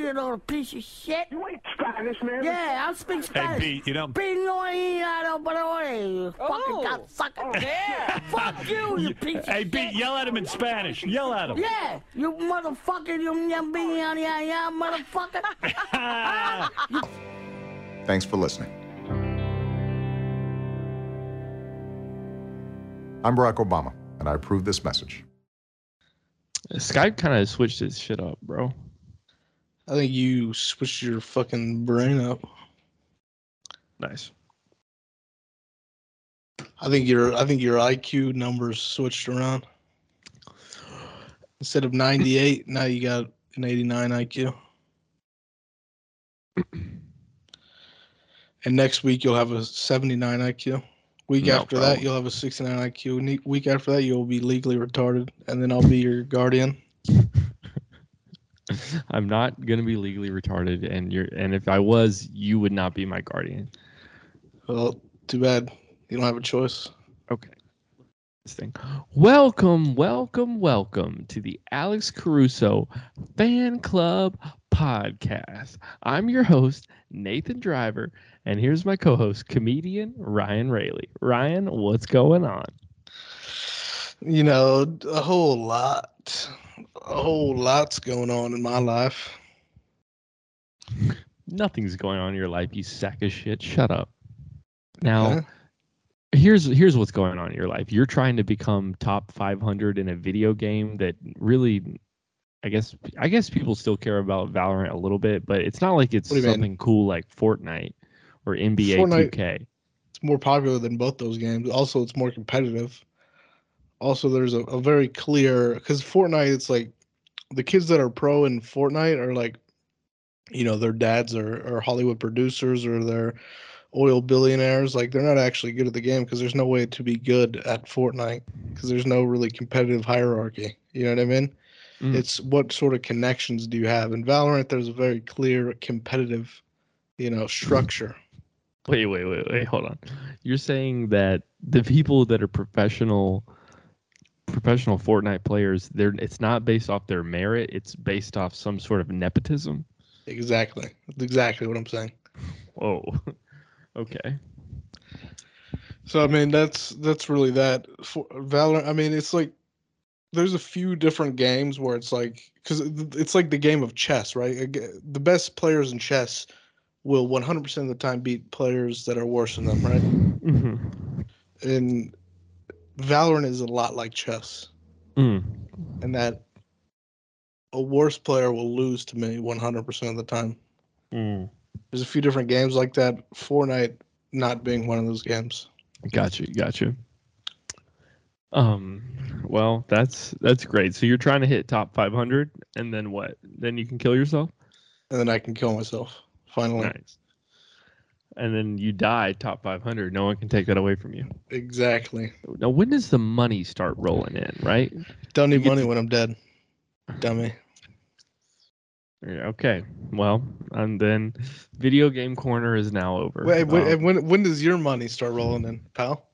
you little piece of shit. You ain't Spanish, man. Yeah, I speak Spanish. Hey, Spanish. Pete, you don't. Pinoyado, you oh. fucking Oh. cocksucker. Yeah. Fuck you, you piece of Hey, shit. Pete, yell at him in Spanish. Yell at him. Yeah, you motherfucker, you yum yeah, yeah, yeah, motherfucker. Thanks for listening. I'm Barack Obama, and I approve this message. Skype kind of switched its shit up, bro. I think you switched your fucking brain up. Nice. I think your I think your IQ numbers switched around. Instead of 98, now you got an 89 IQ. and next week you'll have a 79 IQ. Week No after that you'll have a 69 IQ. Week after that you'll be legally retarded, and then I'll be your guardian. I'm not gonna be legally retarded, and you're and if I was, you would not be my guardian. Well, too bad you don't have a choice. Okay. This thing. Welcome, welcome, welcome to the Alex Caruso Fan Club Podcast. I'm your host, Nathan Driver, and here's my co-host, comedian Ryan Rayleigh. Ryan, what's going on? You know, a whole lot, a whole lot's going on in my life. Nothing's going on in your life, you sack of shit. Shut up. Now, here's here's what's going on in your life. You're trying to become top 500 in a video game that really I guess I guess people still care about Valorant a little bit, but it's not like it's you mean? something cool like Fortnite or NBA Fortnite- 2K. It's more popular than both those games. Also, it's more competitive. Also, there's a, a very clear because Fortnite, it's like the kids that are pro in Fortnite are like, you know, their dads are, are Hollywood producers or they're oil billionaires. Like they're not actually good at the game because there's no way to be good at Fortnite because there's no really competitive hierarchy. You know what I mean? Mm. It's what sort of connections do you have? In Valorant, there's a very clear competitive, you know, structure. Wait, wait, wait, wait, hold on. You're saying that the people that are professional professional Fortnite players, they're it's not based off their merit, it's based off some sort of nepotism. Exactly. That's exactly what I'm saying. Whoa. okay. So I mean that's that's really that for Valorant. I mean it's like there's a few different games where it's like because it's like the game of chess, right? The best players in chess will 100% of the time beat players that are worse than them, right? hmm And Valorant is a lot like chess, Mm. and that a worse player will lose to me 100% of the time. Mm. There's a few different games like that. Fortnite not being one of those games. Got you, got you. Um, well, that's that's great. So you're trying to hit top 500, and then what? Then you can kill yourself. And then I can kill myself finally. Nice. And then you die top 500. No one can take that away from you. Exactly. Now, when does the money start rolling in? Right? Don't need money to- when I'm dead. Dummy. Okay. Well, and then video game corner is now over. Wait, Um, when when does your money start rolling in, pal?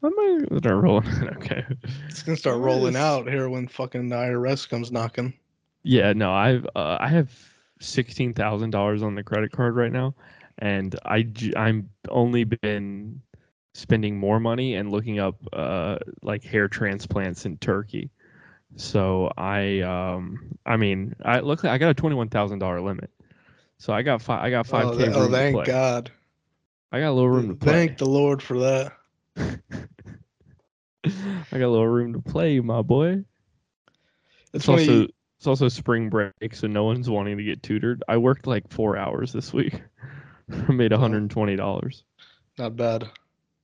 when am I start rolling? in? okay. It's gonna start rolling out here when fucking the IRS comes knocking. Yeah, no, I've uh, I have sixteen thousand dollars on the credit card right now, and I I'm only been spending more money and looking up uh like hair transplants in Turkey. So I um I mean I look I got a twenty one thousand dollar limit, so I got five I got five Oh, k oh thank. God. I got a little room to play. Thank the Lord for that. I got a little room to play, my boy. It's It's funny. also it's also spring break, so no one's wanting to get tutored. I worked like four hours this week. I made hundred and twenty dollars. not bad.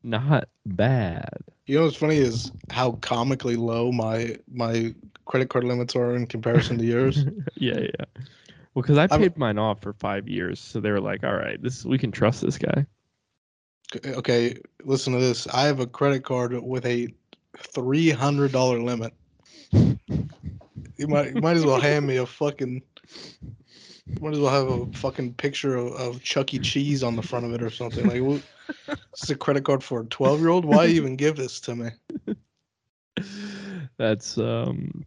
Not bad. You know what's funny is how comically low my my credit card limits are in comparison to yours. yeah, yeah. Well, because I I'm- paid mine off for five years, so they were like, "All right, this we can trust this guy." Okay, listen to this. I have a credit card with a three hundred dollar limit. You might you might as well hand me a fucking. Might as well have a fucking picture of, of Chuck E. Cheese on the front of it or something. Like, what, this is a credit card for a twelve year old. Why even give this to me? That's um,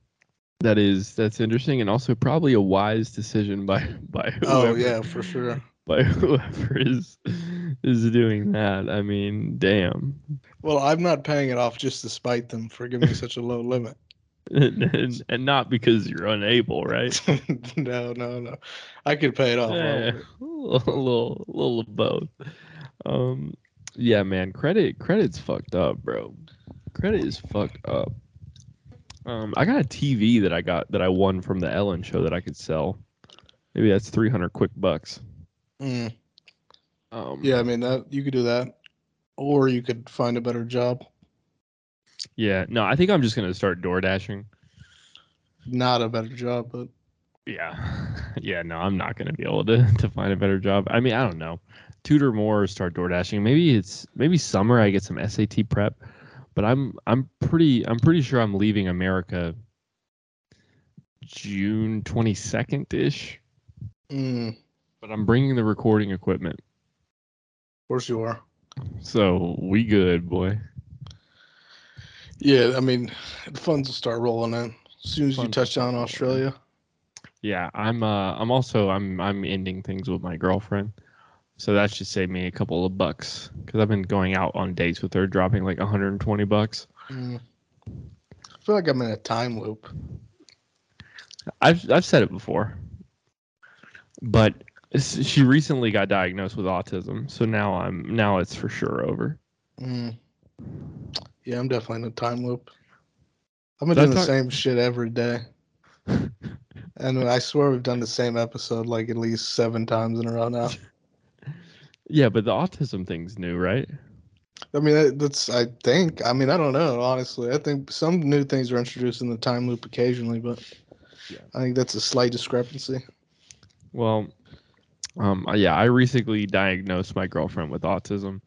That is that's interesting and also probably a wise decision by by whoever, Oh yeah, for sure. by whoever is is doing that. I mean, damn. Well, I'm not paying it off just to spite them for giving me such a low limit. And, and, and not because you're unable, right? no, no, no. I could pay it off. Probably. a little, little of both. Um, yeah, man, credit, credit's fucked up, bro. Credit is fucked up. Um, I got a TV that I got that I won from the Ellen show that I could sell. Maybe that's three hundred quick bucks. Mm. Um, Yeah, I mean that you could do that, or you could find a better job. Yeah. No, I think I'm just gonna start door dashing. Not a better job, but Yeah, yeah. No, I'm not gonna be able to to find a better job. I mean, I don't know. Tutor more, or start door dashing. Maybe it's maybe summer. I get some SAT prep, but I'm I'm pretty I'm pretty sure I'm leaving America June 22nd ish. mm, But I'm bringing the recording equipment, Of course you are. so we good, boy. Yeah, I mean, the funds will start rolling in as soon as you touch down start rolling in. Australia. Yeah, I'm uh I'm also I'm I'm ending things with my girlfriend. So that should save me a couple of bucks cuz I've been going out on dates with her dropping like 120 bucks. Mm. I feel like I'm in a time loop. I've I've said it before. But she recently got diagnosed with autism, so now I'm now it's for sure over. Mm. Yeah, I'm definitely in a time loop. I've been Did doing the same shit every day. And I swear we've done the same episode like at least seven times in a row now. Yeah, but the autism thing's new, right? I mean, that's, I think, I mean, I don't know, honestly. I think some new things are introduced in the time loop occasionally, but Yeah. I think that's a slight discrepancy. Well, um, uh, yeah, I recently diagnosed my girlfriend with autism,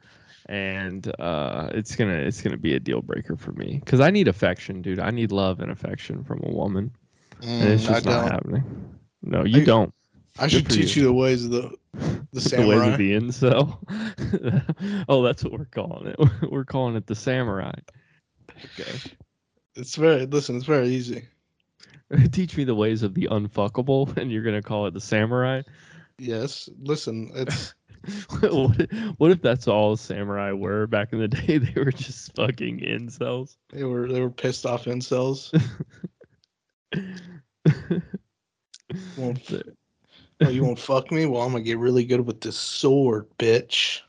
and uh, it's gonna it's gonna be a deal breaker for me because I need affection, dude. I need love and affection from a woman, and it's Mm, I just not don't. happening. No, you I- don't. I should teach you. you the ways of the, the samurai. The ways of the incel. oh, that's what we're calling it. We're calling it the samurai. Okay. It's very, listen, it's very easy. Teach me the ways of the unfuckable, and you're gonna call it the samurai. Yes, listen, it's, what, if, what if that's all samurai were back in the day? They were just fucking incels. they were, they were pissed off incels. Won't, oh, you won't fuck me? Well, I'm gonna get really good with this sword, bitch.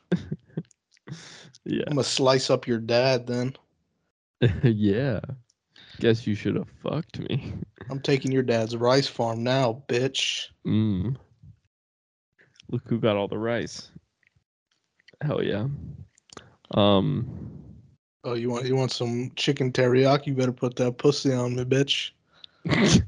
yeah, I'm gonna slice up your dad then. yeah. Guess you should have fucked me. I'm taking your dad's rice farm now, bitch. Mm. Look who got all the rice. Hell yeah. Um. Oh, you want you want some chicken teriyaki? You better put that pussy on me, bitch.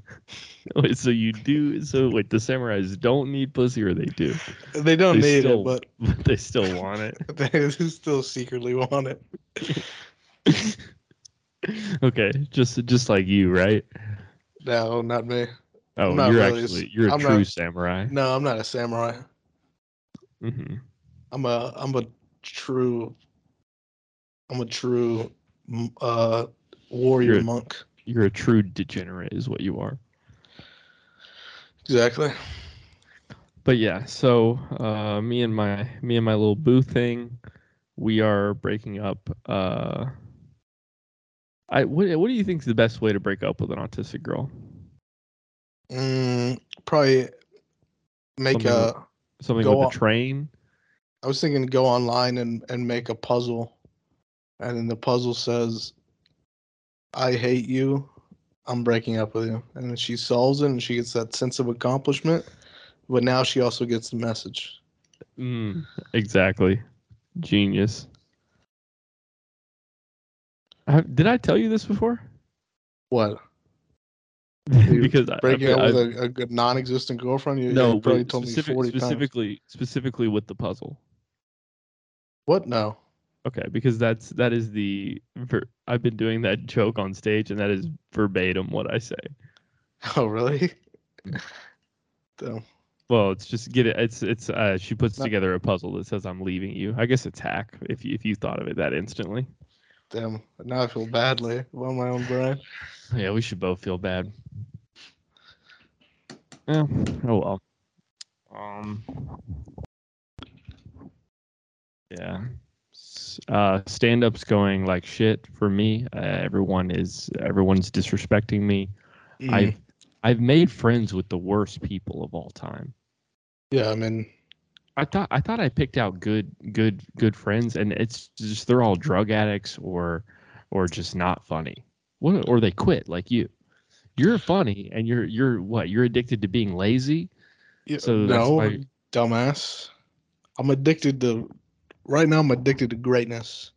wait, so you do? So wait, the samurais don't need pussy, or they do? They don't They need still- it, but they still want it. they still secretly want it. okay, just just like you, right? No, not me. Oh, I'm not you're really actually you're a I'm true not- samurai. No, I'm not a samurai. Hmm I'm a I'm a true I'm a true uh warrior You're- monk. You're a true degenerate, is what you are. Exactly. But yeah, so uh, me and my me and my little boo thing, we are breaking up. Uh, I what what do you think is the best way to break up with an autistic girl? Mm, probably make Something a. Something Go with on- a train? I was thinking go online and and make a puzzle, and then the puzzle says, "I hate you. I'm breaking up with you," and then she solves it and she gets that sense of accomplishment. But now she also gets the message. Mm, exactly, genius. I, did I tell you this before? What? Because I- Breaking I, up I, with a, a good non-existent girlfriend? You, no, you probably told me forty times. specifically specifically with the puzzle. What? No. Okay, because that's that is the ver- I've been doing that joke on stage, and that is verbatim what I say. Oh, really? Damn. Well, it's just get it. It's it's uh, she puts No. together a puzzle that says I'm leaving you. I guess it's hack if you if you thought of it that instantly. Damn. Now I feel badly about my own brain. Yeah, we should both feel bad. Yeah. Oh well. Um. Yeah. Uh, stand-ups going like shit for me. Uh, everyone is everyone's disrespecting me. Mm. I've I've made friends with the worst people of all time. yeah, I mean, I thought I thought I picked out good good good friends, and it's just they're all drug addicts or or just not funny. What or they quit like you. You're funny, and you're you're what? You're addicted to being lazy. yeah, So no, why- dumbass. I'm addicted to. Right now, I'm addicted to greatness.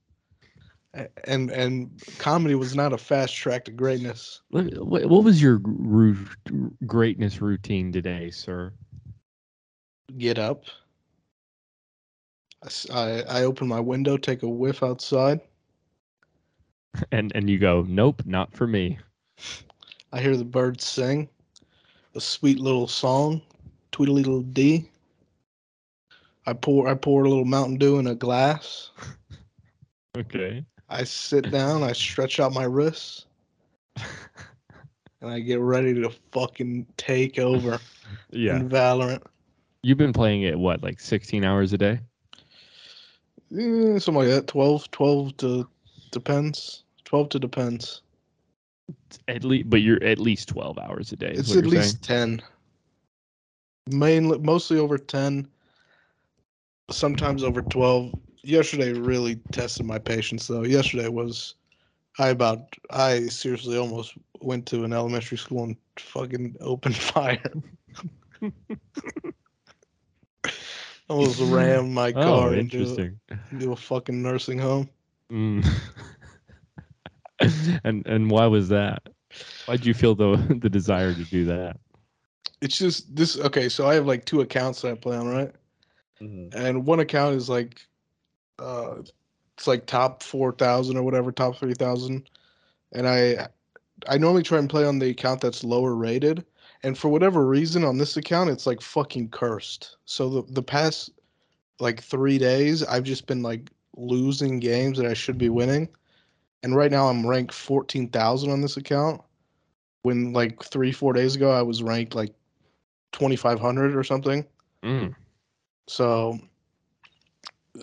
And and comedy was not a fast track to greatness. What, what was your greatness routine today, sir? Get up. I, I open my window, take a whiff outside. And and you go, nope, not for me. I hear the birds sing, a sweet little song, Tweedledee D. I pour I pour a little Mountain Dew in a glass. Okay. I sit down, I stretch out my wrists, and I get ready to fucking take over Yeah. in Valorant. You've been playing it what, like 16 hours a day? Eh, something like that. 12, 12 to depends. 12 to depends. At least, but you're at least 12 hours a day. It's at least 10. Mainly, mostly over 10. Sometimes over 12. Yesterday really tested my patience, though. Yesterday was, I about, I seriously almost went to an elementary school and fucking opened fire. almost rammed my car Oh, into, into a fucking nursing home. Mm. and and why was that? Why'd you feel the the desire to do that? It's just this. Okay, so I have like two accounts that I play on, right? and one account is like uh it's like top 4000 or whatever top 3000 and i i normally try and play on the account that's lower rated and for whatever reason on this account it's like fucking cursed so the the past like 3 days i've just been like losing games that i should be winning and right now i'm ranked 14000 on this account when like 3 4 days ago i was ranked like 2500 or something Mm. so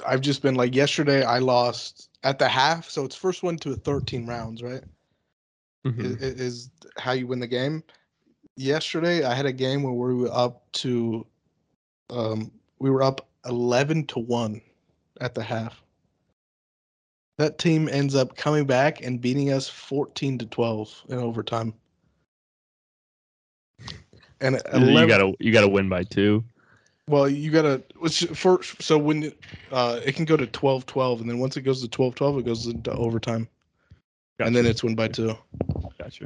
I've just been like yesterday I lost at the half, so it's first one to 13 rounds, right? Mhm. Is, is how you win the game. Yesterday I had a game where we were up to um we were up 11 to 1 at the half. That team ends up coming back and beating us 14 to 12 in overtime. And 11, You gotta you gotta win by two. Well, you gotta which first. So when it, uh, it can go to 12-12, and then once it goes to 12-12, it goes into overtime, and then it's win by two. Gotcha.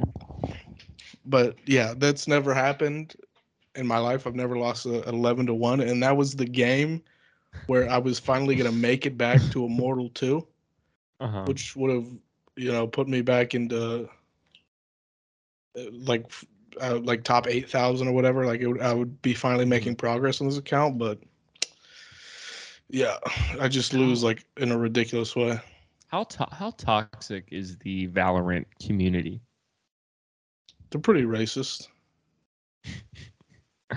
But yeah, that's never happened in my life. I've never lost a, eleven to one, and that was the game where I was finally gonna make it back to Immortal two, Uh-huh. which would have you know put me back into uh, like uh, like top eight thousand or whatever. Like it would, I would be finally making progress on this account, but yeah, I just lose like in a ridiculous way. How to- how toxic is the Valorant community? They're pretty racist.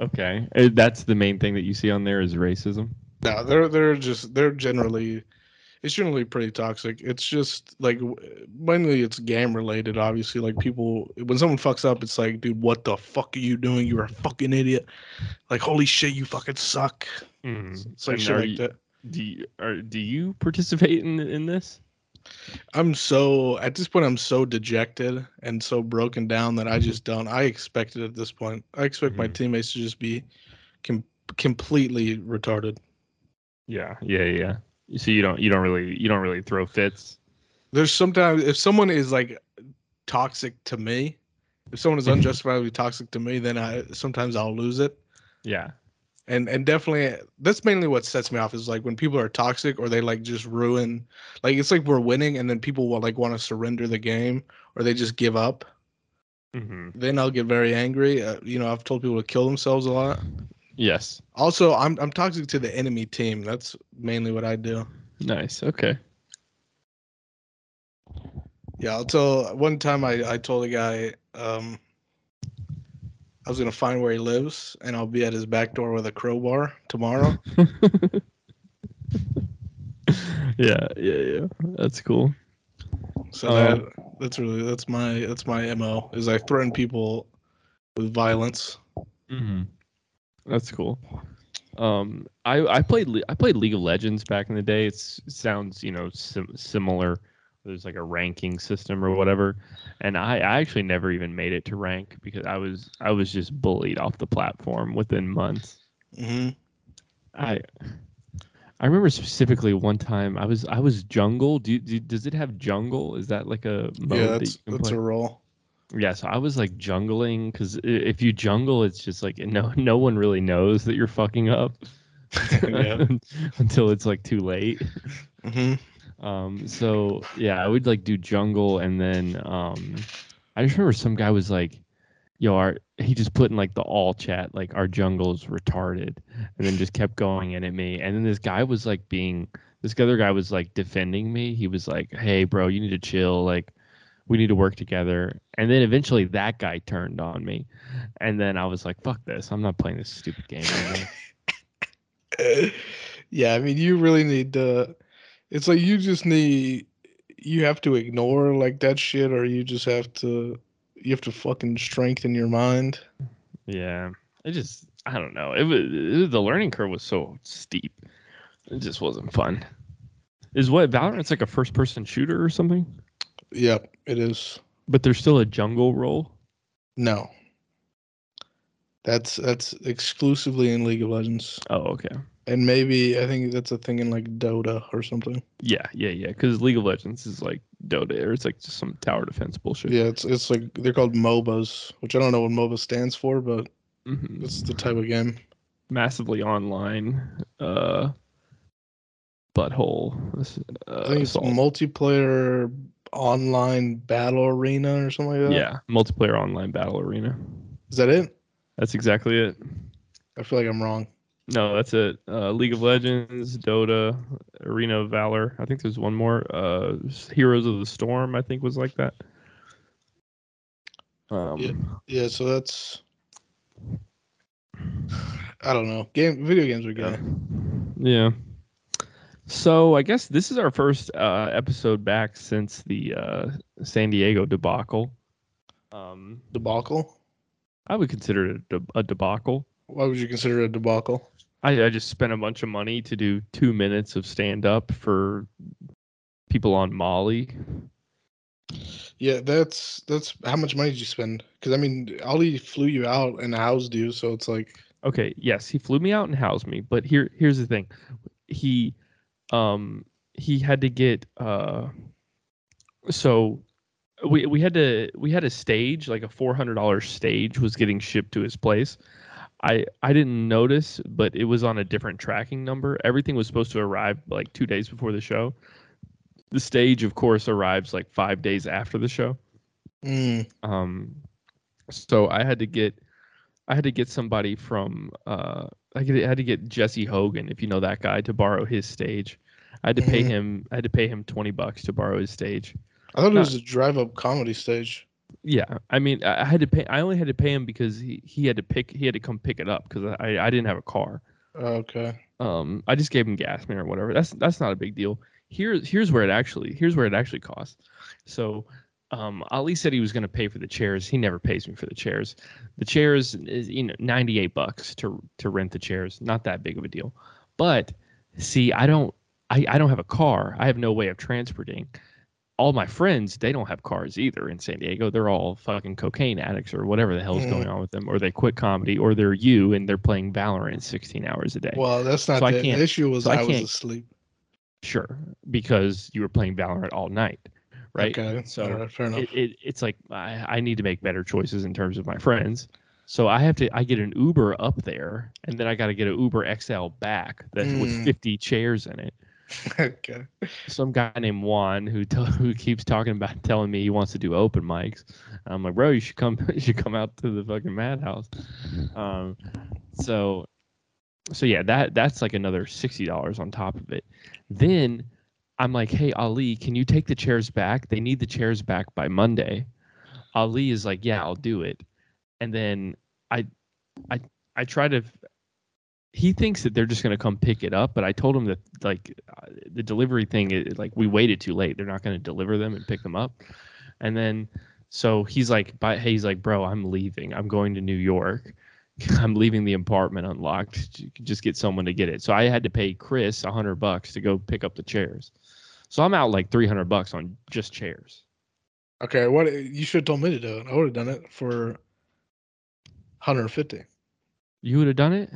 Okay, Uh, that's the main thing that you see on there is racism. No, they're they're just they're generally it's generally pretty toxic. It's just like mainly it's game related. Obviously, like people when someone fucks up, it's like, dude, what the fuck are you doing? You're a fucking idiot. Like, holy shit, you fucking suck. It's like And shit like you- that. Do you, are, do you participate in in this? I'm so at this point I'm so dejected and so broken down that I just don't. I expect it at this point. I expect my Mhm. teammates to just be com- completely retarded. Yeah, yeah, yeah. See, you don't you don't really you don't really throw fits. There's sometimes if someone is like toxic to me, if someone is unjustifiably toxic to me, then I sometimes I'll lose it. Yeah, And and definitely that's mainly what sets me off is like when people are toxic or they like just ruin like it's like we're winning and then people will like want to surrender the game or they just give up. Mm-hmm. Then I'll get very angry. Uh, you know, I've told people to kill themselves a lot. Yes. Also, I'm I'm toxic to the enemy team. That's mainly what I do. Nice. Okay. Yeah, I'll tell. One time, I I told a guy, um, I was gonna find where he lives, and I'll be at his back door with a crowbar tomorrow. yeah, yeah, yeah. That's cool. So Oh. that that's really that's my that's my mo is I threaten people with violence. Mm-hmm. That's cool. Um, I I played I played League of Legends back in the day. It's, it sounds you know sim- similar. There's like a ranking system or whatever, and I, I actually never even made it to rank because I was I was just bullied off the platform within months. hmm I I remember specifically one time I was I was jungle. Do, do does it have jungle? Is that like a mode Yeah, that that's can that's play? a role. Yeah, so I was like jungling because if you jungle, it's just like no no one really knows that you're fucking up until it's like too late. hmm Um, so yeah, I would like do jungle, and then um, I just remember some guy was like, "Yo, our," he just put in like the all chat like our jungle is retarded, and then just kept going in at me, and then this guy was like being this other guy was like defending me. He was like, "Hey, bro, you need to chill. Like, we need to work together." And then eventually that guy turned on me, and then I was like, "Fuck this! I'm not playing this stupid game anymore." yeah, I mean, you really need to. It's like you just need. You have to ignore like that shit, or you just have to. You have to fucking strengthen your mind. Yeah, it just I don't know. It was, it was the learning curve was so steep. It just wasn't fun. Is what Valorant's like a first person shooter or something? Yep, it is. But there's still a jungle role. No. That's that's exclusively in League of Legends, Oh, okay. and maybe I think that's a thing in like Dota or something. Yeah, yeah, yeah. Because League of Legends is like Dota, or it's like just some tower defense bullshit. Yeah, it's it's like they're called MOBAs, which I don't know what MOBA stands for, but Mhm. it's the type of game. Massively online. Uh, butthole. Uh, I think it's assault. multiplayer online battle arena or something like that. yeah, multiplayer online battle arena. Is that it? That's exactly it. I feel like I'm wrong. No, that's it. Uh, League of Legends, Dota, Arena of Valor. I think there's one more. Uh, Heroes of the Storm. I think was like that. Um, Yeah. Yeah, so that's I don't know. Game video games are yeah. good. Yeah. So I guess this is our first uh, episode back since the uh, San Diego debacle. Um, Debacle? I would consider it a, de- a debacle. Why would you consider it a debacle? I, I just spent a bunch of money to do two minutes of stand up for people on Molly. Yeah, that's that's how much money did you spend? Because I mean, Ali flew you out and housed you, so it's like Okay, yes, he flew me out and housed me, but here here's the thing. He um he had to get uh so we we had to we had a stage, like a four hundred dollar stage was getting shipped to his place. I I didn't notice, but it was on a different tracking number. Everything was supposed to arrive like two days before the show. The stage, of course, arrives like five days after the show. mm, Um, so I had to get, I had to get somebody from, uh, I had to get Jesse Hogan, if you know that guy, to borrow his stage. I had to pay Mhm. him. I had to pay him twenty bucks to borrow his stage. I thought it No. was a drive up comedy stage. Yeah, I mean, I I had to pay. I only had to pay him because he, he had to pick. He had to come pick it up because I I didn't have a car. Okay. Um, I just gave him gas money or whatever. That's that's not a big deal. Here's here's where it actually here's where it actually costs. So, um, Ali said he was going to pay for the chairs. He never pays me for the chairs. The chairs is you know 98 bucks to to rent the chairs. Not that big of a deal. But see, I don't I I don't have a car. I have no way of transporting. All my friends, they don't have cars either in San Diego. They're all fucking cocaine addicts or whatever the hell's Mhm. going on with them, or they quit comedy, or they're you and they're playing Valorant 16 hours a day. Well, that's not So I the, can't- the issue. Was so I I, was asleep. Sure, because you were playing Valorant all night, right? Okay. So right, fair enough. it, it, it's like I, I need to make better choices in terms of my friends. So I have to I get an Uber up there, and then I got to get an Uber XL back that with Mm. 50 chairs in it. okay. Some guy named Juan who t- who keeps talking about telling me he wants to do open mics. I'm like, bro, you should come you should come out to the fucking madhouse. Um, so so yeah, that that's like another sixty dollars on top of it. Then I'm like, hey Ali, can you take the chairs back? They need the chairs back by Monday. Ali is like, yeah, I'll do it. And then I, I, I try to. He thinks that they're just gonna come pick it up, but I told him that like uh, the delivery thing, like we waited too late. They're not gonna deliver them and pick them up, and then so he's like, but he's like, bro, I'm leaving. I'm going to New York. I'm leaving the apartment unlocked. Just get someone to get it. So I had to pay Chris a hundred bucks to go pick up the chairs. So I'm out like three hundred bucks on just chairs. Okay, what you should have told me to do it. I would have done it for 150. You would have done it?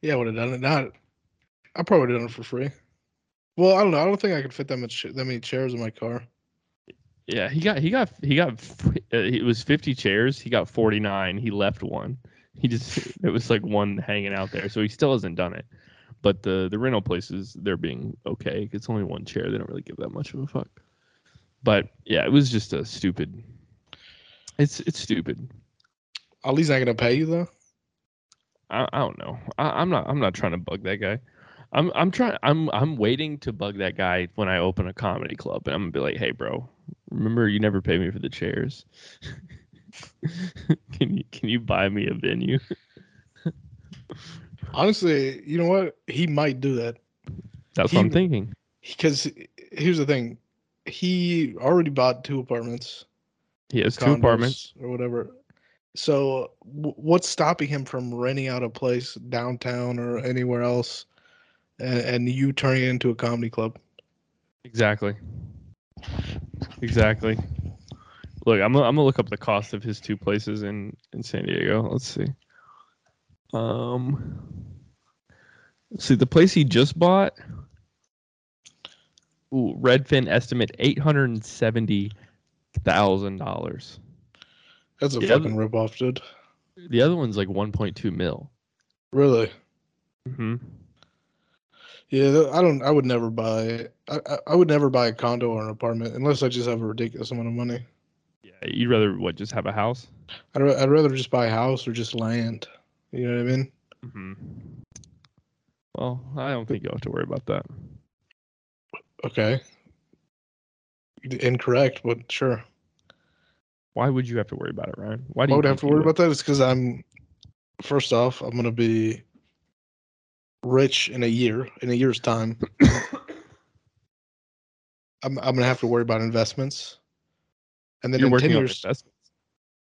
Yeah, I would have done it. Not, I probably would have done it for free. Well, I don't know. I don't think I could fit that much that many chairs in my car. Yeah, he got he got he got uh, it was 50 chairs. He got 49. He left one. He just it was like one hanging out there. So he still hasn't done it. But the the rental places they're being okay. It's only one chair. They don't really give that much of a fuck. But yeah, it was just a stupid. It's it's stupid. At least not gonna pay you though. I, I don't know. I, I'm not I'm not trying to bug that guy. I'm I'm trying I'm I'm waiting to bug that guy when I open a comedy club and I'm gonna be like, hey bro, remember you never paid me for the chairs. can you can you buy me a venue? Honestly, you know what? He might do that That's He- what I'm thinking. because here's the thing: he already bought two apartments, He has two apartments. or whatever. So, w- what's stopping him from renting out a place downtown or anywhere else, and, and you turning it into a comedy club? Exactly. Exactly. Look, I'm gonna, I'm gonna look up the cost of his two places in in San Diego. Let's see. Um, let's see the place he just bought. Ooh, Redfin estimate eight hundred and seventy thousand dollars. That's a Yeah, fucking ripoff, dude. The other one's like one point two mil. Really? Mm-hmm. Yeah, I don't. I would never buy. I, I- I would never buy a condo or an apartment unless I just have a ridiculous amount of money. Yeah, you'd rather what? Just have a house? I'd, I'd rather just buy a house or just land. You know what I mean? Mm-hmm. Well, I don't think you'll have to worry about that. Okay. Incorrect, but sure. Why would you have to worry about it, Ryan? Why do you would I have to worry would? about that? It's because I'm. First off, I'm gonna be rich in a year. In a year's time, I'm I'm gonna have to worry about investments. And then You're in working ten years.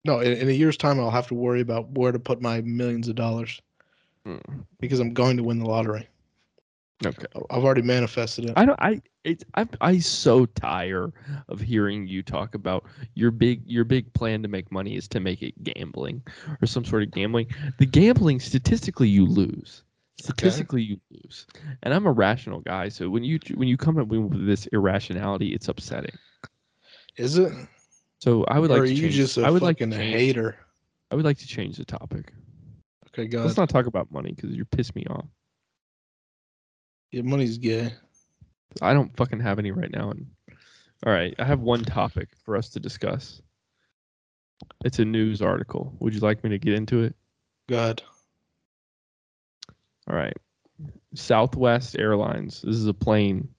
No, in, in a year's time, I'll have to worry about where to put my millions of dollars Hmm. because I'm going to win the lottery. Okay. I've already manifested it. I don't. I. It's. I. I so tire of hearing you talk about your big. Your big plan to make money is to make it gambling or some sort of gambling. The gambling statistically you lose. Statistically you lose. And I'm a rational guy, so when you when you come up with this irrationality, it's upsetting. Is it? So I would or like are to you change. just a I would fucking change, hater? I would like to change the topic. Okay, go Let's not talk about money because you piss me off. Yeah, money's gay. I don't fucking have any right now. And all right, I have one topic for us to discuss. It's a news article. Would you like me to get into it? Good. All right. Southwest Airlines. This is a plane.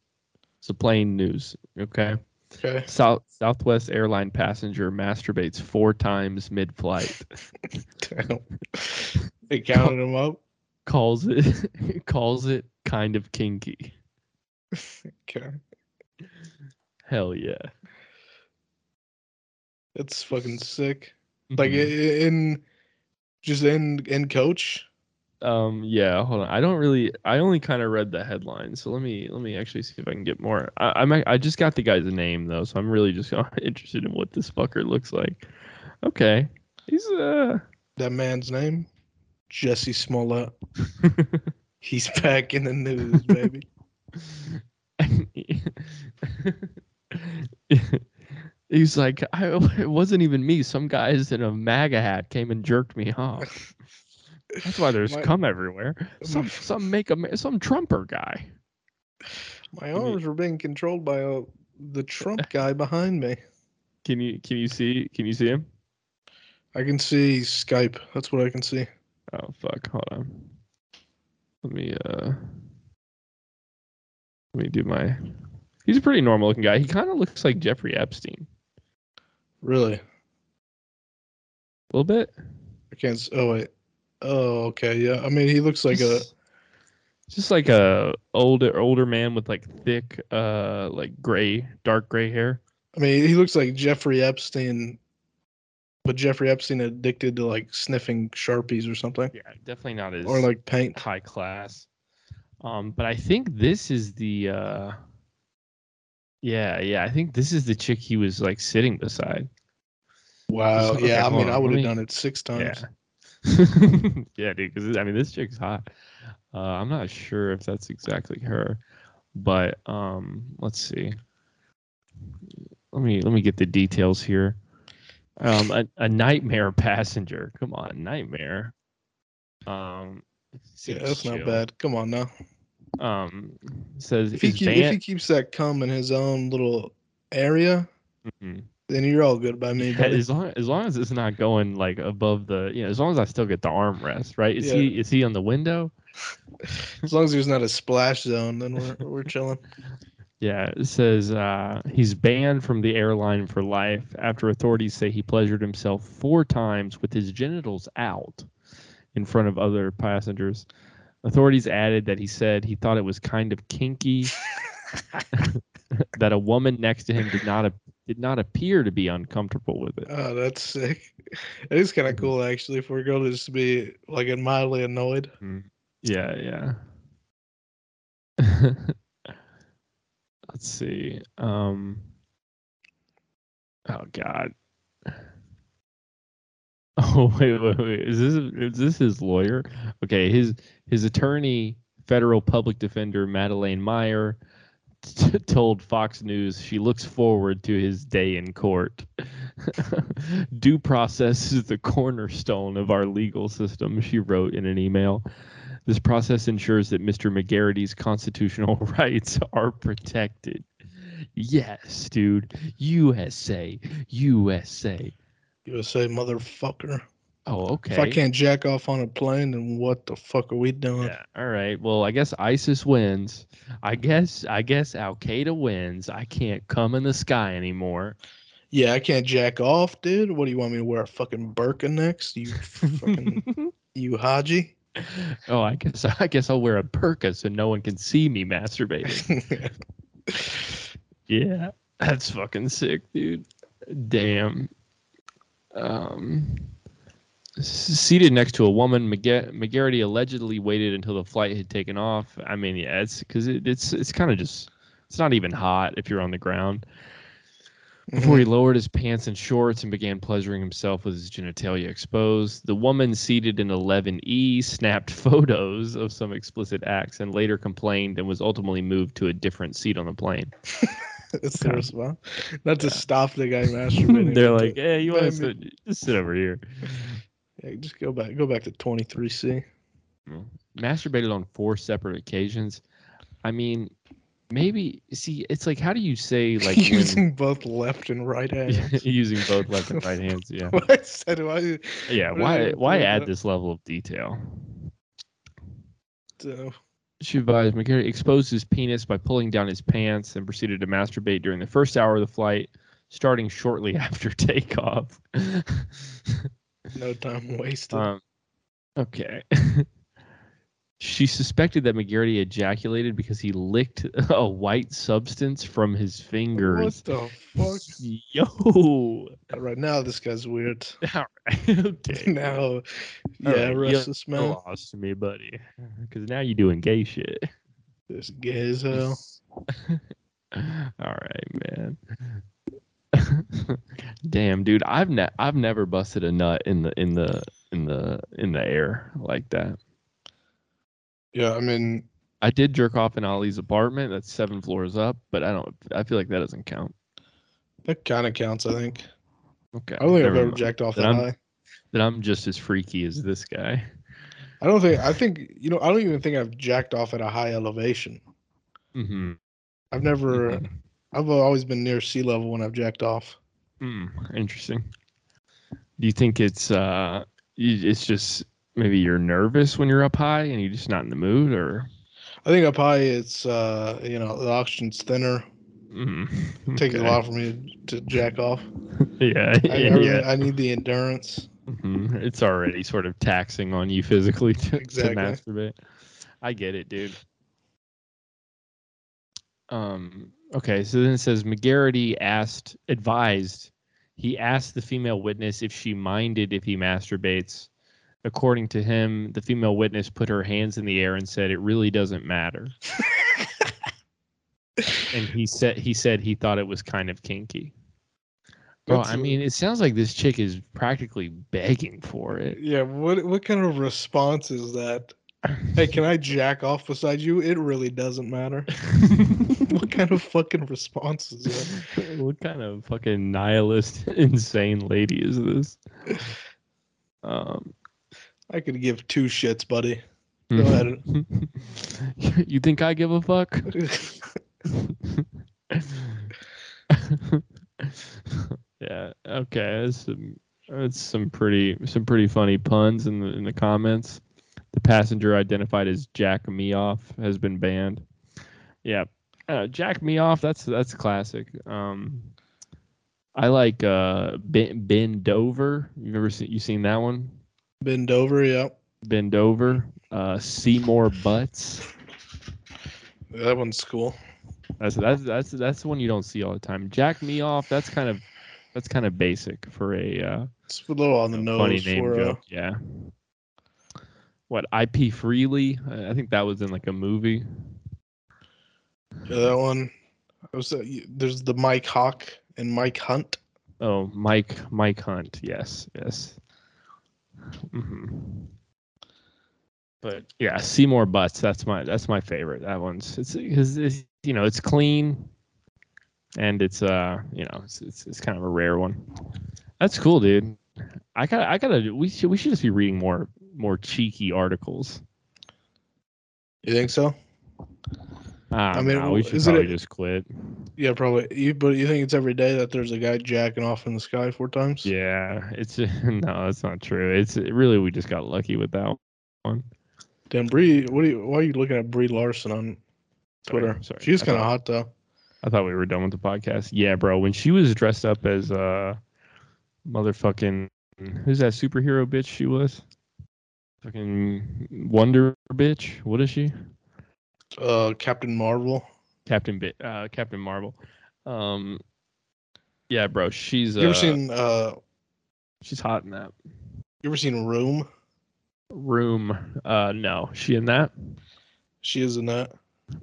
It's a plane news. Okay. Okay. South Southwest airline passenger masturbates four times mid-flight. Damn. they counted them up. calls it calls it kind of kinky. Okay. Hell yeah. That's fucking sick. Like i- Mhm. in just in in coach. Um. Yeah. Hold on. I don't really. I only kind of read the headline. So let me let me actually see if I can get more. I I'm, I just got the guy's name though, so I'm really just interested in what this fucker looks like. Okay. He's uh. That man's name, Jesse Smollett. He's back in the news, baby. He's like, I, it wasn't even me. Some guys in a MAGA hat came and jerked me off. That's why there's My- cum everywhere. Some some make a some Trumper guy. My arms were being controlled by uh, the Trump guy behind me. Can you can you see can you see him? I can see Skype. That's what I can see. Oh fuck! Hold on. Let me uh. Let me do my. He's a pretty normal looking guy. He kind of looks like Jeffrey Epstein Really? a little bit. I can't. Oh wait. Oh okay. Yeah. I mean, he looks like a. Just- like a older older man with like thick uh like gray dark gray hair I mean, he looks like Jeffrey Epstein, but Jeffrey Epstein addicted to like sniffing sharpies or something, yeah definitely not as or like paint. high class um but i think this is the uh yeah yeah i think this is the chick he was like sitting beside Wow. Okay, Yeah. I mean, on, I would have done it six times. yeah yeah dude because i mean this chick's hot uh i'm not sure if that's exactly her but um let's see let me let me get the details here um a, a nightmare passenger come on nightmare um Yeah, that's not bad. Come on now. um says If he, keep, if he keeps that cum in his own little area, Mhm. Then you're all good by me. Yeah, as long as long as it's not going like above the you know as long as I still get the armrest right is Yeah. he is he on the window As long as there's not a splash zone, then we're we're chilling. Yeah, it says uh, he's banned from the airline for life after authorities say he pleasured himself four times with his genitals out in front of other passengers. Authorities added that he said he thought it was kind of kinky, that a woman next to him did not did not appear to be uncomfortable with it. Oh, that's sick. It is kind of cool actually for a girl to just be like mildly annoyed. Yeah, yeah. Let's see. Um Oh god. Oh wait, wait, wait. Is this is this his lawyer? Okay, his his attorney, federal public defender Madeleine Meyer, told Fox News she looks forward to his day in court. Due process is the cornerstone of our legal system, she wrote in an email. This process ensures that Mr. McGarrity's constitutional rights are protected. Yes, dude. USA. USA. USA motherfucker. Oh, okay. If I can't jack off on a plane, then what the fuck are we doing? Yeah. All right. Well, I guess ISIS wins. I guess I guess Al Qaeda wins. I can't come in the sky anymore. Yeah, I can't jack off, dude. What do you want me to wear a fucking burqa next? You fucking you Haji? oh, I guess I guess I'll wear a burqa so no one can see me masturbating. Yeah, that's fucking sick, dude. Damn. Um, seated next to a woman, McGa- McGarity allegedly waited until the flight had taken off. I mean, yeah, it's because it, it's it's kind of just it's not even hot if you're on the ground. Before he mm-hmm. lowered his pants and shorts and began pleasuring himself with his genitalia exposed, the woman seated in 11E snapped photos of some explicit acts and later complained and was ultimately moved to a different seat on the plane. It's their response. Not to stop the guy masturbating. They're like, "Hey, you want to sit, just sit over here?" Yeah, just go back. Go back to twenty three C. Masturbated on four separate occasions. I mean, maybe see, it's like, how do you say like when- Using both left and right hands. using both left and right hands? Yeah, Why said why? yeah. Why why add that? this level of detail? So. She advised McGarity exposed his penis by pulling down his pants and proceeded to masturbate during the first hour of the flight, starting shortly after takeoff. No time wasted. um, okay. she suspected that McGarity ejaculated because he licked a white substance from his fingers. what the fuck? Yo. Right now, this guy's weird. All right. Okay. now, yeah, right, arrest you- this you're man. lost to me, buddy. Because now you're doing gay shit. This gay as hell. All right, man. Damn, dude, I've ne- I've never busted a nut in the in the in the in the air like that. Yeah, I mean, I did jerk off in Ali's apartment. That's seven floors up, but I don't. I feel like that doesn't count. that kind of counts. I think. Okay. I don't think I've never ever jacked off that I'm- high. Then I'm just as freaky as this guy. I don't think. I think you know. I don't even think I've jacked off at a high elevation. Mm-hmm. I've never. I've always been near sea level when I've jacked off. Mm, interesting. Do you think it's uh, it's just maybe you're nervous when you're up high and you're just not in the mood, or I think up high, it's uh, you know, the oxygen's thinner. mm, It takes a okay. while for me to jack off. Yeah, I, I, yeah, I need the endurance. Mhm. It's already sort of taxing on you physically to, Exactly. to masturbate. I get it, dude. Um. Okay, so then it says McGarity asked, advised, he asked the female witness if she minded if he masturbates. According to him, the female witness put her hands in the air and said, "It really doesn't matter." and he said he said he thought it was kind of kinky. Bro, That's I mean, it sounds like this chick is practically begging for it. Yeah, what what kind of response is that? Hey, can I jack off beside you? It really doesn't matter. what kind of fucking response is that? what kind of fucking nihilist, insane lady is this? Um, I could give two shits, buddy. Go ahead. you think I give a fuck? yeah. Okay. That's some, that's some pretty some pretty funny puns in the in the comments. The passenger identified as Jack Me Off has been banned. Yeah. Uh, Jack Me Off. That's that's classic. Um, I like uh Ben, Bend Over. You've ever seen you seen that one? Bend over, yeah. Bend Over. Uh, Seymour Butts. That one's cool. That's that's that's that's the one you don't see all the time. Jack Me Off. That's kind of that's kind of basic for a uh, It's a little on the nose funny name for uh, joke. Yeah. What IP Freely? I think that was in like a movie. yeah, that one. I was, uh, there's the Mike Hawk and Mike Hunt. Oh, Mike Mike Hunt. Yes, yes. Mm-hmm. But yeah, Seymour Butts. That's my that's my favorite. That one's it's because it's you know it's clean, and it's uh you know it's it's, it's kind of a rare one. That's cool, dude. I gotta I gotta we should we should just be reading more more cheeky articles. You think so? I, I mean, mean, we should is it probably just quit. Yeah, probably. You, but you think it's every day that there's a guy jacking off in the sky four times? Yeah, it's no, that's not true. It's really we just got lucky with that one. Damn, Brie, what are you? Why are you looking at Brie Larson on Twitter? sorry. She's kind of hot though. I thought we were done with the podcast. Yeah, bro. When she was dressed up as uh motherfucking who's that superhero bitch she was? Fucking Wonder bitch. What is she? Uh, Captain Marvel. Captain Bit uh Captain Marvel. Um Yeah, bro. She's You ever uh, seen? Uh, she's hot in that. you ever seen Room? Room. Uh no. She in that? She is in that.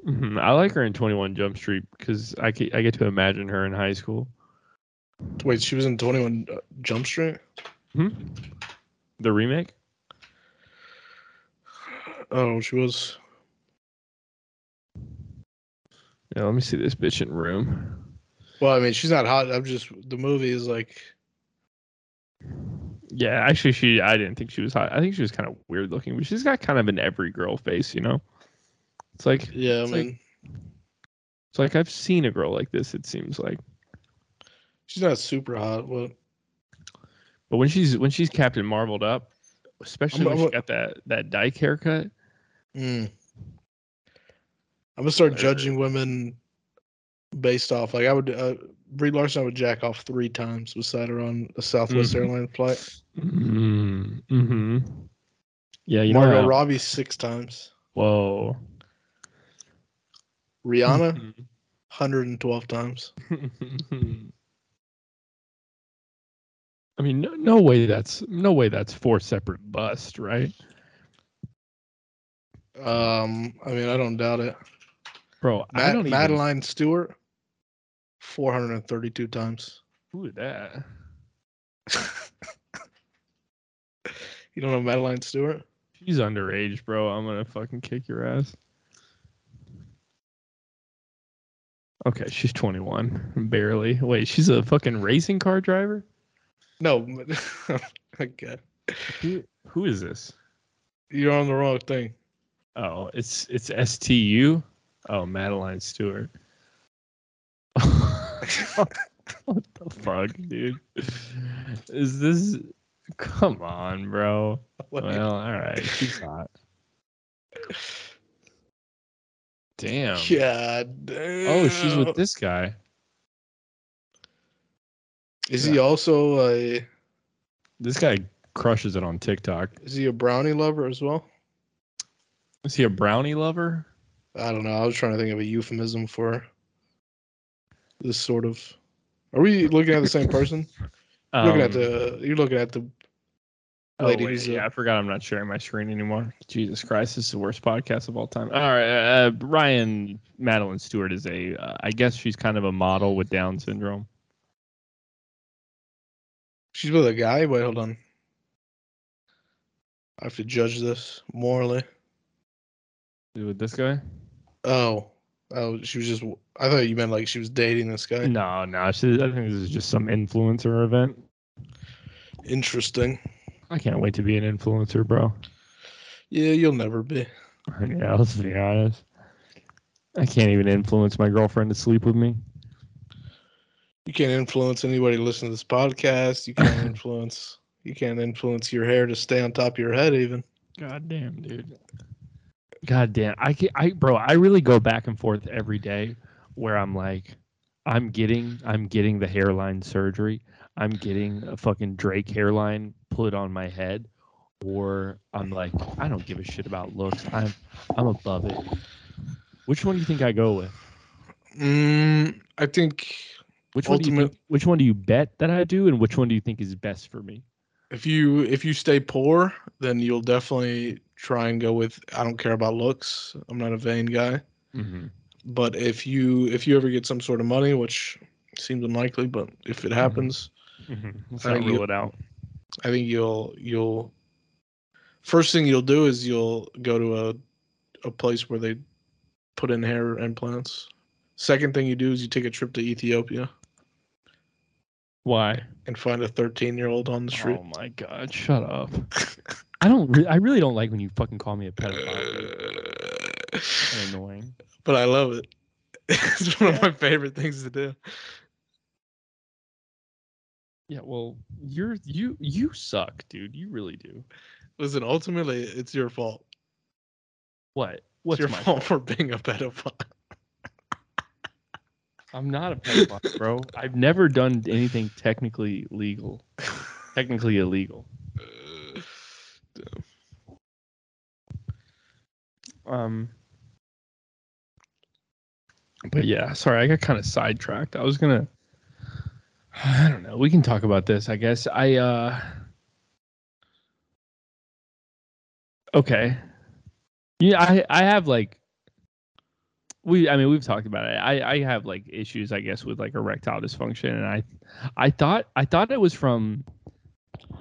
hmm I like her in 21 Jump Street because I, I get to imagine her in high school. Wait, she was in Twenty One uh, Jump Street. Hmm? The remake? Oh, she was. Yeah, let me see this bitch in Room. Well, I mean, she's not hot. I'm just the movie is like. Yeah, actually, she I didn't think she was hot. I think she was kind of weird looking, but she's got kind of an every girl face, you know. It's like Yeah, I It's like- mean, it's like I've seen a girl like this. It seems like, she's not super hot, but but when she's when she's Captain Marveled up, especially I'm- when I'm- she got that that dyke haircut. mm. I'm gonna start judging women based off like I would. Uh, Brie Larson, I would jack off three times beside her on a Southwest Mhm. Airlines flight. Mm-hmm. mm-hmm. Yeah, you Margot know. Robbie six times. Whoa. Rihanna, Mm-hmm. 112 times. I mean, no, no way. That's no way. That's four separate busts, right, Um, I mean, I don't doubt it. bro? I don't even. Madeline Stuart, 432 times. Who is that? You don't know Madeline Stuart? She's underage, bro. I'm gonna fucking kick your ass. Okay, she's 21, barely. Wait, she's a fucking racing car driver. No, okay. Who, who is this? You're on the wrong thing. Oh, it's it's STU. Oh, Madeline Stuart. what the fuck, dude? Is this? Come on, bro. Well, all right, she's hot. Damn. God Oh, she's with this guy. Is he also a? This guy crushes it on TikTok. Is he a brownie lover as well? Is he a brownie lover? I don't know. I was trying to think of a euphemism for this sort of. Are we looking at the same person? You're looking at Um, the. You're looking at the. Oh, wait, yeah, I forgot I'm not sharing my screen anymore. Jesus Christ, this is the worst podcast of all time. All right, uh, Ryan Madeline Stuart is a, uh, I guess she's kind of a model with Down syndrome. She's with a guy. Wait, hold on. I have to judge this morally. With this guy? Oh, oh, she was just. I thought you meant like she was dating this guy. No, no, she, I think this is just some influencer event. Interesting. I can't wait to be an influencer, bro. Yeah, you'll never be. Yeah, let's be honest. I can't even influence my girlfriend to sleep with me. You can't influence anybody to listen to this podcast. You can't influence. You can't influence your hair to stay on top of your head. Even. God damn, dude. God damn. I can I bro, I really go back and forth every day where I'm like I'm getting I'm getting the hairline surgery. I'm getting a fucking Drake hairline put on my head or I'm like I don't give a shit about looks. I'm I'm above it. Which one do you think I go with? Mm, I think Which one do you think, which one do you bet that I do and which one do you think is best for me? if you if you stay poor, then you'll definitely try and go with. I don't care about looks. I'm not a vain guy. Mm-hmm. But if you if you ever get some sort of money, which seems unlikely, but if it happens, Mm-hmm. Let's I not rule it out. I think you'll you'll first thing you'll do is you'll go to a a place where they put in hair implants. Second thing you do is you take a trip to Ethiopia Why? and find a 13 year old on the street. Oh my god, shut up. I don't re- I really don't like when you fucking call me a pedophile. Annoying. but I love it. It's one of my favorite things to do. Yeah, well, you're you you suck, dude. You really do. Listen, ultimately, it's your fault. What? It's What's your my fault fault? for being a pedophile. I'm not a pedophile, bro. I've never done anything technically legal. Technically illegal. Um But yeah, sorry, I got kind of sidetracked. I was gonna I don't know. We can talk about this, I guess. I uh Okay. Yeah, I I have like we I mean we've talked about it. I I have like issues I guess with like erectile dysfunction and I I thought I thought it was from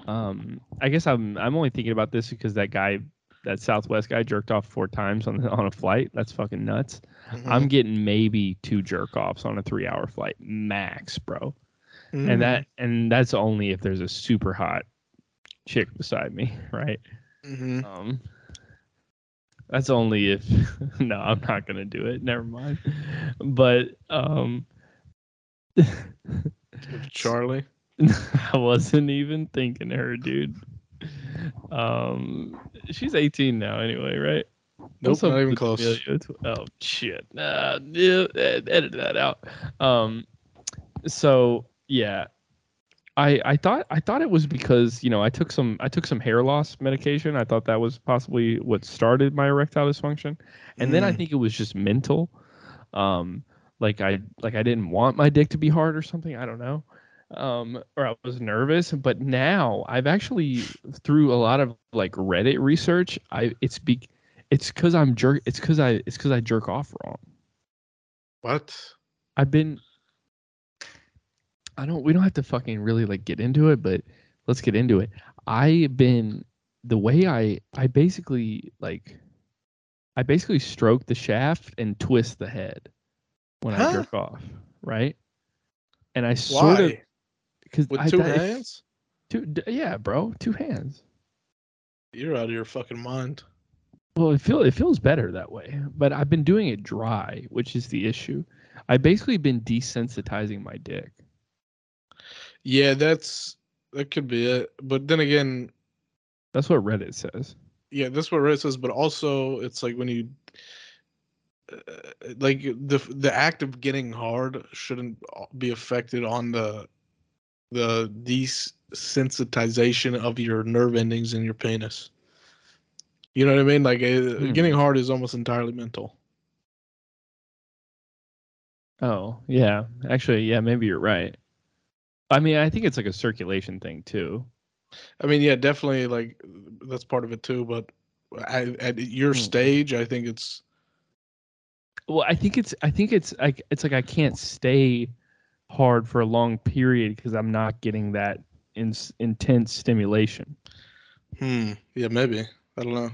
um I guess I'm I'm only thinking about this because that guy that Southwest guy jerked off four times on on a flight. That's fucking nuts. Mm-hmm. I'm getting maybe two jerk offs on a 3-hour flight max, bro. Mhm. And that and that's only if there's a super hot chick beside me, right? Mhm. Um, that's only if no, I'm not gonna do it. Never mind. But um, Charli. I wasn't even thinking her, dude. Um, she's 18 now, anyway, right? Nope, not even close. Oh shit! Nah, yeah, edit that out. Um, so yeah, I I thought I thought it was because you know I took some I took some hair loss medication. I thought that was possibly what started my erectile dysfunction, and then I Mm. think it was just mental. Um, like I like I didn't want my dick to be hard or something. I don't know. Um, or I was nervous, but now I've actually through a lot of like Reddit research, I it's be it's because I'm jerk. It's because I it's because I jerk off wrong. What? I've been. I don't. We don't have to fucking really like get into it, but let's get into it. I've been the way I I basically like. I basically stroke the shaft and twist the head when I jerk off, right? And I sort of because With I, two that- hands? two, d- yeah, bro, two hands. You're out of your fucking mind. Well, it feel it feels better that way, but I've been doing it dry, which is the issue. I've basically been desensitizing my dick. Yeah, that's that could be it. But then again, That's what Reddit says. yeah, that's what Reddit says. But also, it's like when you, uh, like the the act of getting hard shouldn't be affected on the the des sensitization of your nerve endings in your penis. You know what I mean? Like uh, Hmm. getting hard is almost entirely mental. Oh, yeah. Actually, yeah, maybe you're right. I mean, I think it's like a circulation thing too. I mean, yeah, definitely like that's part of it too. But at, at your Hmm. stage, I think it's Well, I think it's I think it's like it's like I can't stay hard for a long period because I'm not getting that in, intense stimulation. hmm, yeah, maybe I don't know.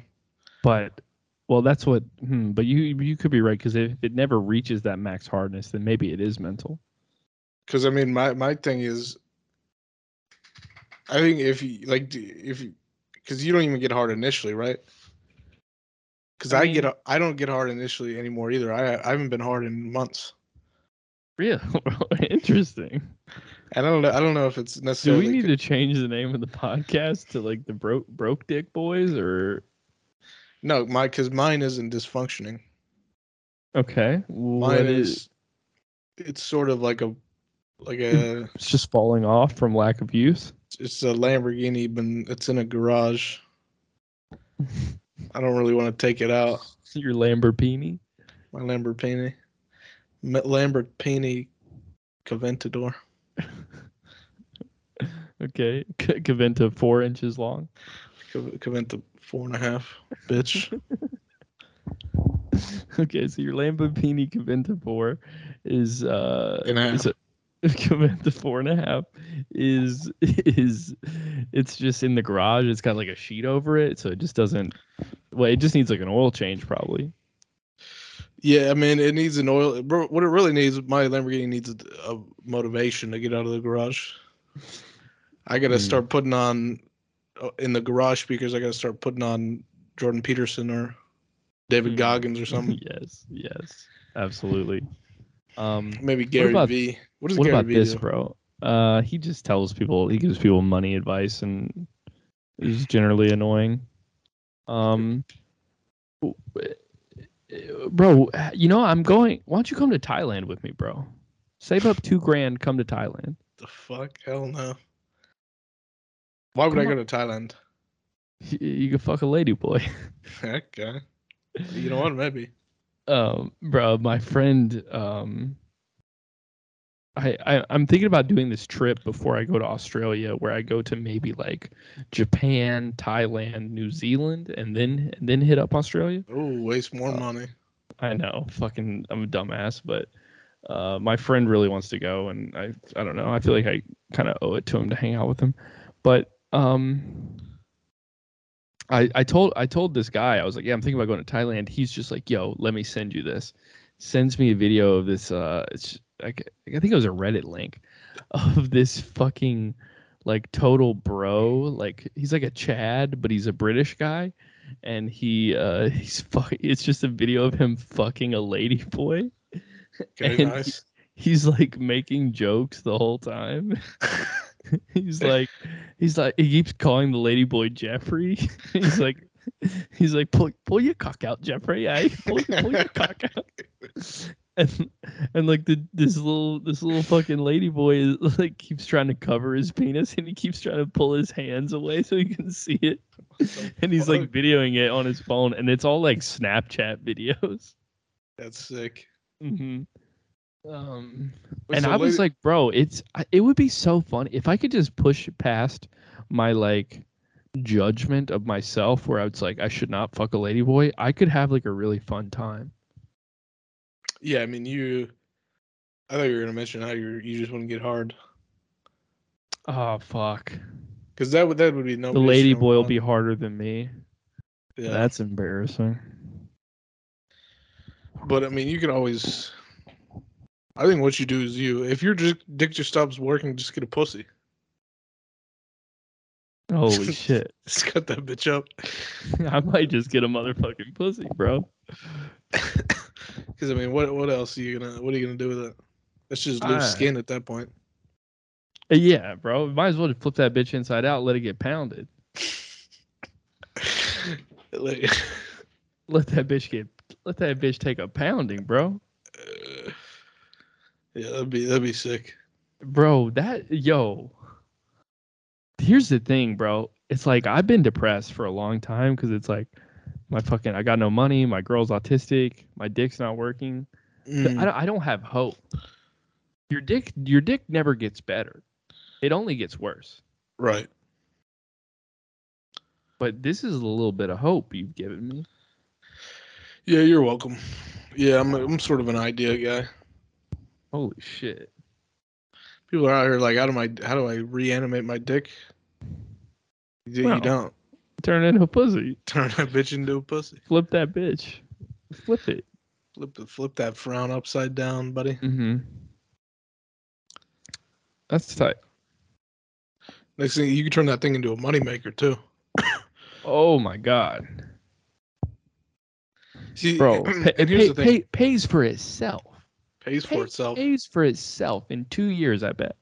But well, that's what. Hmm, but you you could be right because if it never reaches that max hardness, then maybe it is mental. Because I mean, my my thing is, I think if you like if you because you don't even get hard initially, right? Because I I, get I don't get hard initially anymore either. I I haven't been hard in months, Real interesting. and I don't know I don't know if it's necessary. Do we need to change the name of the podcast to like the broke broke dick boys or No, my because mine isn't dysfunctioning. okay? Mine is? is. It's sort of like a like a It's just falling off from lack of use. it's a Lamborghini, but it's in a garage. I don't really want to take it out. Your Lamborghini. My Lamborghini, Lamborghini Caventador. Okay, C- Caventa four inches long. Cav- Caventa four and a half, bitch. Okay, so your Lamborghini Caventa four is uh And a half. is a, Caventa four and a half is is it's just in the garage. It's got like a sheet over it, so it just doesn't. Well, it just needs like an oil change probably. Yeah, I mean, it needs an oil. What it really needs, my Lamborghini needs a, a motivation to get out of the garage. I got to Hmm. start putting on uh, in the garage speakers. I got to start putting on Jordan Peterson or David Hmm. Goggins or something. yes, yes, absolutely. Um, Maybe Gary about- V. What what Gary about V this, do? bro? Uh, he just tells people, he gives people money advice, and is generally annoying. Um, bro, you know I'm going. Why don't you come to Thailand with me, bro? Save up two grand, come to Thailand. The fuck? Hell no. Why would I Come go to Thailand? You, you can fuck a lady boy. okay. You know what? Maybe. Um bro my friend um I, I i'm thinking about doing this trip before i go to australia where i go to maybe like japan thailand new zealand and then and then hit up australia Oh, waste more Uh, money. i know fucking i'm a dumbass but uh my friend really wants to go and i i don't know i feel like i kind of owe it to him to hang out with him but um I, I told I told this guy I was like yeah I'm thinking about going to Thailand. He's just like yo let me send you this. Sends me a video of this uh it's like I think it was a Reddit link of this fucking like total bro like he's like a Chad but he's a British guy and he uh he's fuck it's just a video of him fucking a lady boy Okay, and nice. he's like making jokes the whole time he's like he's like he keeps calling the lady boy Jeffrey. he's like he's like pull pull your cock out, Jeffrey. Eh? Pull, pull your cock out. And and like the this little this little fucking lady boy is like keeps trying to cover his penis and he keeps trying to pull his hands away so he can see it. And he's like videoing it on his phone and it's all like Snapchat videos. That's sick. hmm Um, and so I was like, bro, it's it would be so fun if I could just push past my like judgment of myself, where I was like, I should not fuck a lady boy. I could have like a really fun time. yeah, I mean, you. I thought you were gonna mention how you you just want to get hard Oh fuck, because that would that would be no. the lady boy will be harder than me. Yeah, That's embarrassing. but I mean, you can always. I think what you do is you. If your dick dick just stops working, just get a pussy. Holy shit, Just cut that bitch up. I might just get a motherfucking pussy, bro. Because I mean, what what else are you gonna what are you gonna do with it? That's just loose I- skin at that point. Uh, Yeah, bro. Might as well just flip that bitch inside out, let it get pounded. Like, Let that bitch get, let that bitch take a pounding, bro. Yeah, that'd be that'd be sick. bro that yo here's the thing, bro. It's like I've been depressed for a long time because it's like my fucking I got no money, my girl's autistic, my dick's not working. Mm, I don't, I don't have hope. Your dick your dick never gets better. It only gets worse. right. But this is a little bit of hope you've given me. Yeah, you're welcome. Yeah, I'm I'm sort of an idea guy. Holy shit. People are out here like, how do I how do I reanimate my dick? You, you don't Turn into a pussy. turn that bitch into a pussy. Flip that bitch. Flip it. Flip the flip that frown upside down, buddy. Mm-hmm. That's tight. Next thing you can turn that thing into a moneymaker too. Oh my god. See, Bro, and pay, here's the thing: pay, pays for itself. Pays for Pay- itself. Pays for itself in two years, I bet.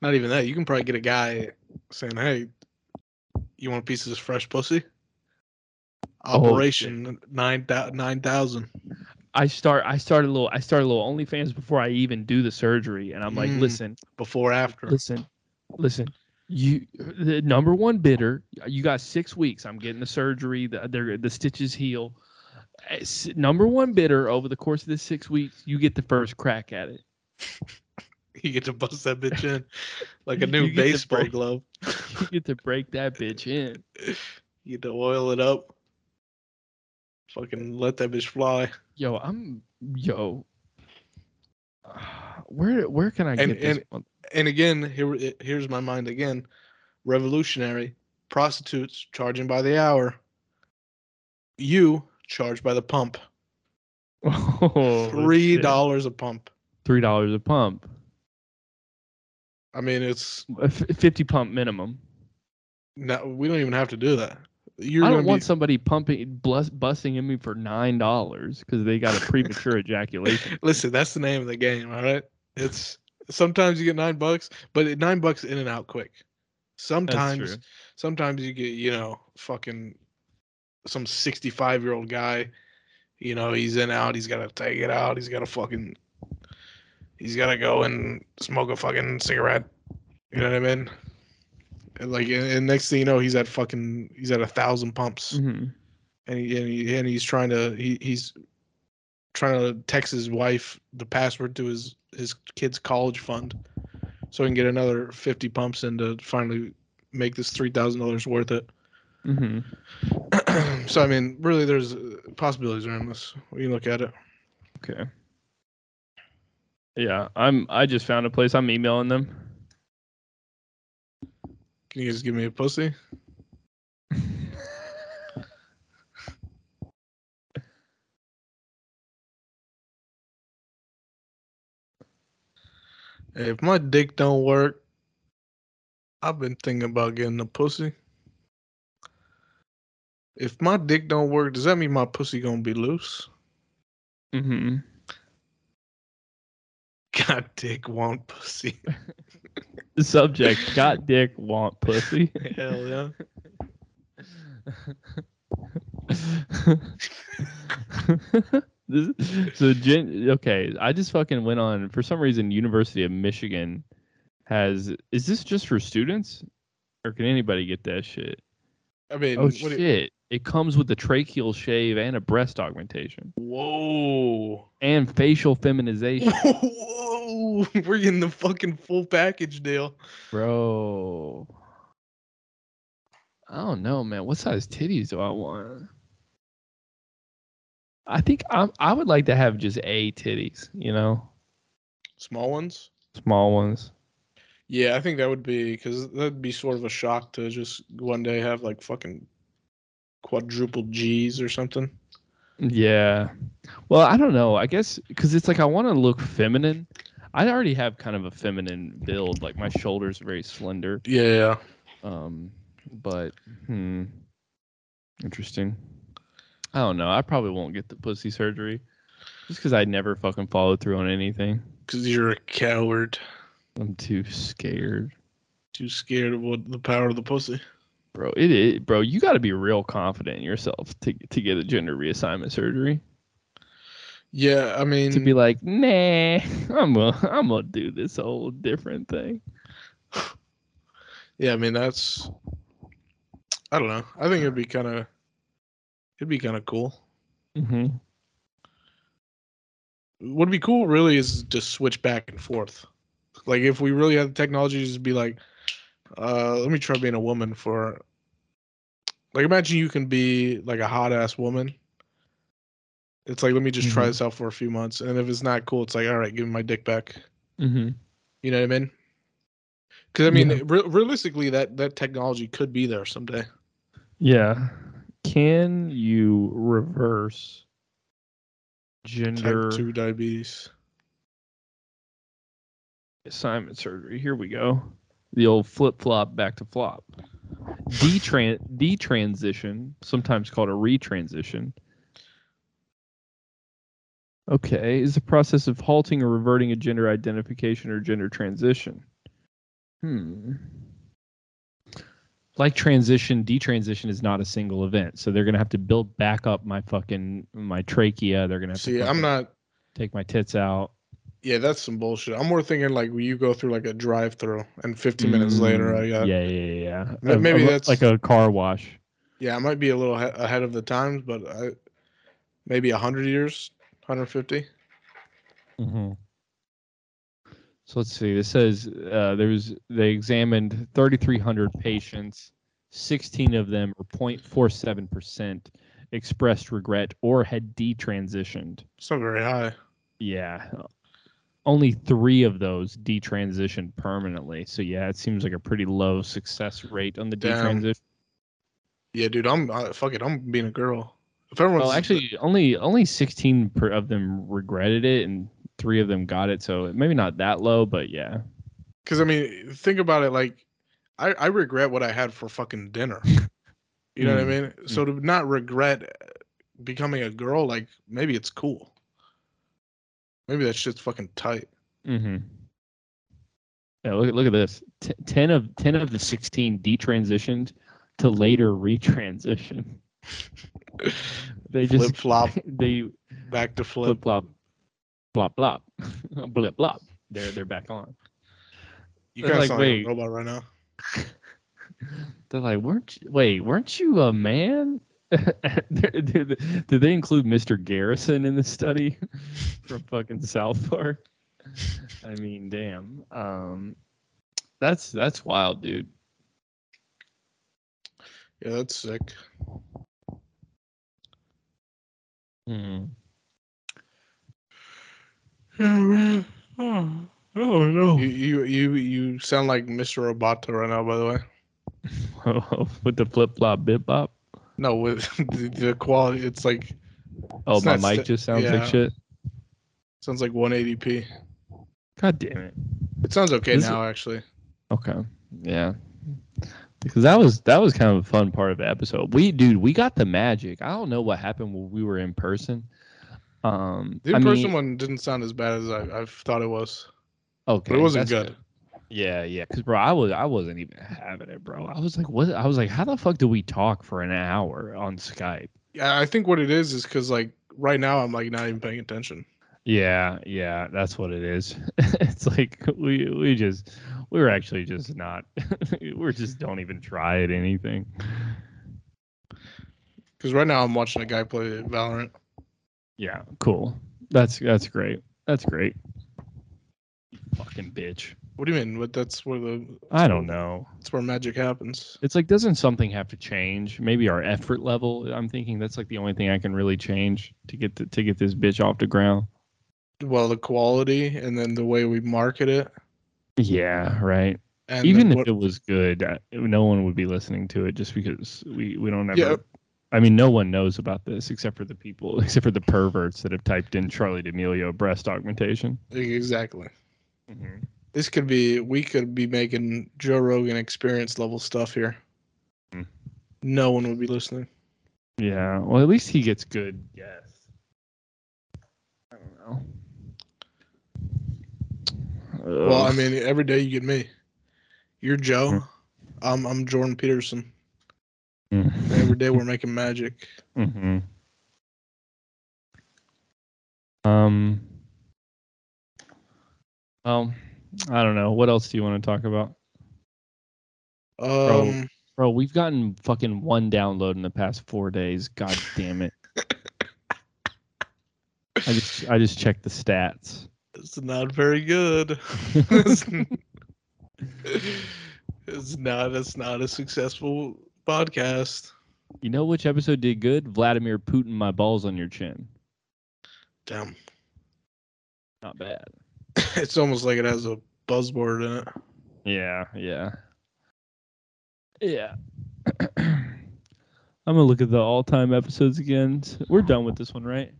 Not even that. You can probably get a guy saying, "Hey, you want a piece of this fresh pussy?" Oh, Operation nine nine thousand. I start I started a little I started a little OnlyFans before I even do the surgery. And I'm like, Mm. listen, before after. listen, listen. You the number one bidder, you got six weeks. I'm getting the surgery, the the, the stitches heal. Number one bidder over the course of this six weeks, you get the first crack at it. You get to bust that bitch in like a new baseball break- glove. You get to break that bitch in. You get to oil it up. Fucking let that bitch fly. Yo, I'm yo. Where where can I And- get this? and- one? And again, here here's my mind again. Revolutionary prostitutes charging by the hour. You charge by the pump. Oh, Three dollars a pump. Three dollars a pump. I mean, it's A f- Fifty pump minimum. no. We don't even have to do that. You're I don't want be, somebody pumping, blus- busting in me for nine dollars because they got a premature ejaculation. Listen, that's the name of the game. All right. It's sometimes you get nine bucks, but nine bucks in and out quick. Sometimes, sometimes you get you know fucking some sixty-five year old guy. You know he's in out. He's got to take it out. He's got to fucking. He's got to go and smoke a fucking cigarette. You know what I mean? And like, and, next thing you know, he's at fucking. He's at a thousand pumps Mhm. and he and, he, and he's trying to he, he's trying to text his wife the password to his his kid's college fund so he can get another 50 pumps in to finally make this $3000 worth it Mhm. so i mean really there's uh, possibilities around this when you look at it Okay. Yeah, I'm. I just found a place. I'm emailing them. can you just give me a pussy if my dick don't work i've been thinking about getting a pussy if my dick don't work does that mean my pussy gonna be loose Mm-hmm. God, dick want pussy. The subject: got dick, want pussy. Hell yeah. This- so Jen, okay, I just fucking went on for some reason. University of Michigan has. Is this just for students, or can anybody get that shit? I mean, Oh what you- shit! It comes with a tracheal shave and a breast augmentation whoa. and facial feminization, Whoa. We're getting the fucking full package deal. bro. I don't know, man. What size titties do I want? I think I I would like to have just a titties, you know, Small ones? small ones. Yeah, I think that would be because that'd be sort of a shock to just one day have like fucking quadruple G's or something. Yeah. Well, I don't know. I guess because it's like I want to look feminine. I already have kind of a feminine build. Like my shoulders are very slender. Yeah. Um, but hmm, interesting. I don't know. I probably won't get the pussy surgery just because I never fucking followed through on anything. Because you're a coward. I'm too scared, Too scared of what the power of the pussy. Bro. It is, bro. You got to be real confident in yourself to to get a gender reassignment surgery. Yeah, I mean, to be like, nah, I'm gonna I'm gonna do this whole different thing. Yeah, I mean that's. I don't know. I think it'd be kind of. It'd be kind of cool. Mm-hmm. What'd be cool, really, is to switch back and forth. Like if we really had the technology, to just be like, uh, let me try being a woman for. Like imagine you can be like a hot ass woman. It's like let me just try Mhm. this out for a few months, and if it's not cool, it's like all right, give me my dick back. Mm-hmm. You know what I mean? Because I mean, Yeah. re- realistically, that that technology could be there someday. Yeah. Can you reverse gender Type two diabetes. assignment surgery? Here we go. The old flip flop back to flop. Detran detransition, sometimes called a retransition. Okay, is the process of halting or reverting a gender identification or gender transition. Hmm. Like transition, detransition is not a single event, so they're gonna have to build back up my fucking my trachea. They're gonna have See, to I'm not. take my tits out. Yeah, that's some bullshit. I'm more thinking like you go through like a drive-through, and 15 minutes later, I Mm, got. yeah, yeah, yeah, yeah. Ma- A- maybe a- that's- like a car wash. Yeah, I might be a little he- ahead of the times, but I, maybe 100 years, 150. Mm-hmm. So let's see. This says uh, there's they examined 3,300 patients. 16 of them, or 0.47 percent, expressed regret or had detransitioned. Not very high. Yeah, only three of those detransitioned permanently. So yeah, it seems like a pretty low success rate on the Damn. detransition. Yeah, dude, I'm I, fuck it. I'm being a girl. If everyone's Well, actually, only only 16 per, of them regretted it, and three of them got it. So maybe not that low, but yeah. because I mean, think about it. Like, I I regret what I had for fucking dinner. You know what I Mm, mean? So to not regret becoming a girl, like maybe it's cool. Maybe that shit's fucking tight. Mm-hmm. Yeah, look, look at this. T- ten of ten of the sixteen detransitioned to later retransition. They Flip just flop, they back to flip. flip flop, flop flop, blip blop. They're they're back on. You They're kind of like, sound like wait. a robot right now. They're like, weren't you, wait, weren't you a man? Did, did- did they include Mr. Garrison in the study from fucking South Park? I mean, damn. Um, that's that's wild, dude. Yeah, that's sick. Hmm. Oh no. You you you you sound like Mr. Roboto right now. By the way, With the flip flop bip bop. No, with the, the quality, it's like Oh, It's my mic sta- just sounds yeah. like shit. sounds like 180p. God damn it. It sounds okay This is- now, actually. Okay. Yeah. Because that was that was kind of a fun part of the episode. We dude, we got the magic. I don't know what happened when we were in person. Um The in-person mean, one didn't sound as bad as I, I thought it was, okay, but it wasn't that's good. Yeah, yeah. Cause bro, I was I wasn't even having it, bro. I was like, what I was like, how the fuck do we talk for an hour on Skype? Yeah, I think what it is is because like right now I'm like not even paying attention. Yeah, yeah, that's what it is. it's like we we just we were actually just not we're just don't even try at anything. Because right now I'm watching a guy play Valorant. Yeah, cool. That's that's great. That's great. Fucking bitch. What do you mean? But that's where the I don't know. that's where magic happens. It's like doesn't something have to change? Maybe our effort level. I'm thinking that's like the only thing I can really change to get the, to get this bitch off the ground. Well, the quality and then the way we market it. Yeah, right. And Even then if what- it was good, uh, no one would be listening to it just because we we don't ever. Yeah. I mean, no one knows about this except for the people, except for the perverts that have typed in Charli D'Amelio breast augmentation. exactly. This could be we could be making Joe Rogan experience level stuff here. Hmm. No one would be listening. Yeah. Well, at least he gets good. Yes. I don't know. Well, I mean, every day you get me. You're Joe. Hmm. I'm I'm Jordan Peterson. Mm. Every day we're making magic. hmm Um. Well, I don't know. What else do you want to talk about? Um, Bro, we've gotten fucking one download in the past four days. God damn it. I just I just checked the stats. it's not very good. it's not. It's not a successful podcast. You know which episode did good? Vladimir Putin my balls on your chin. Damn. Not bad. It's almost like it has a buzzword in it. Yeah, yeah. Yeah. I'm gonna look at the all time episodes again. We're done with this one, right?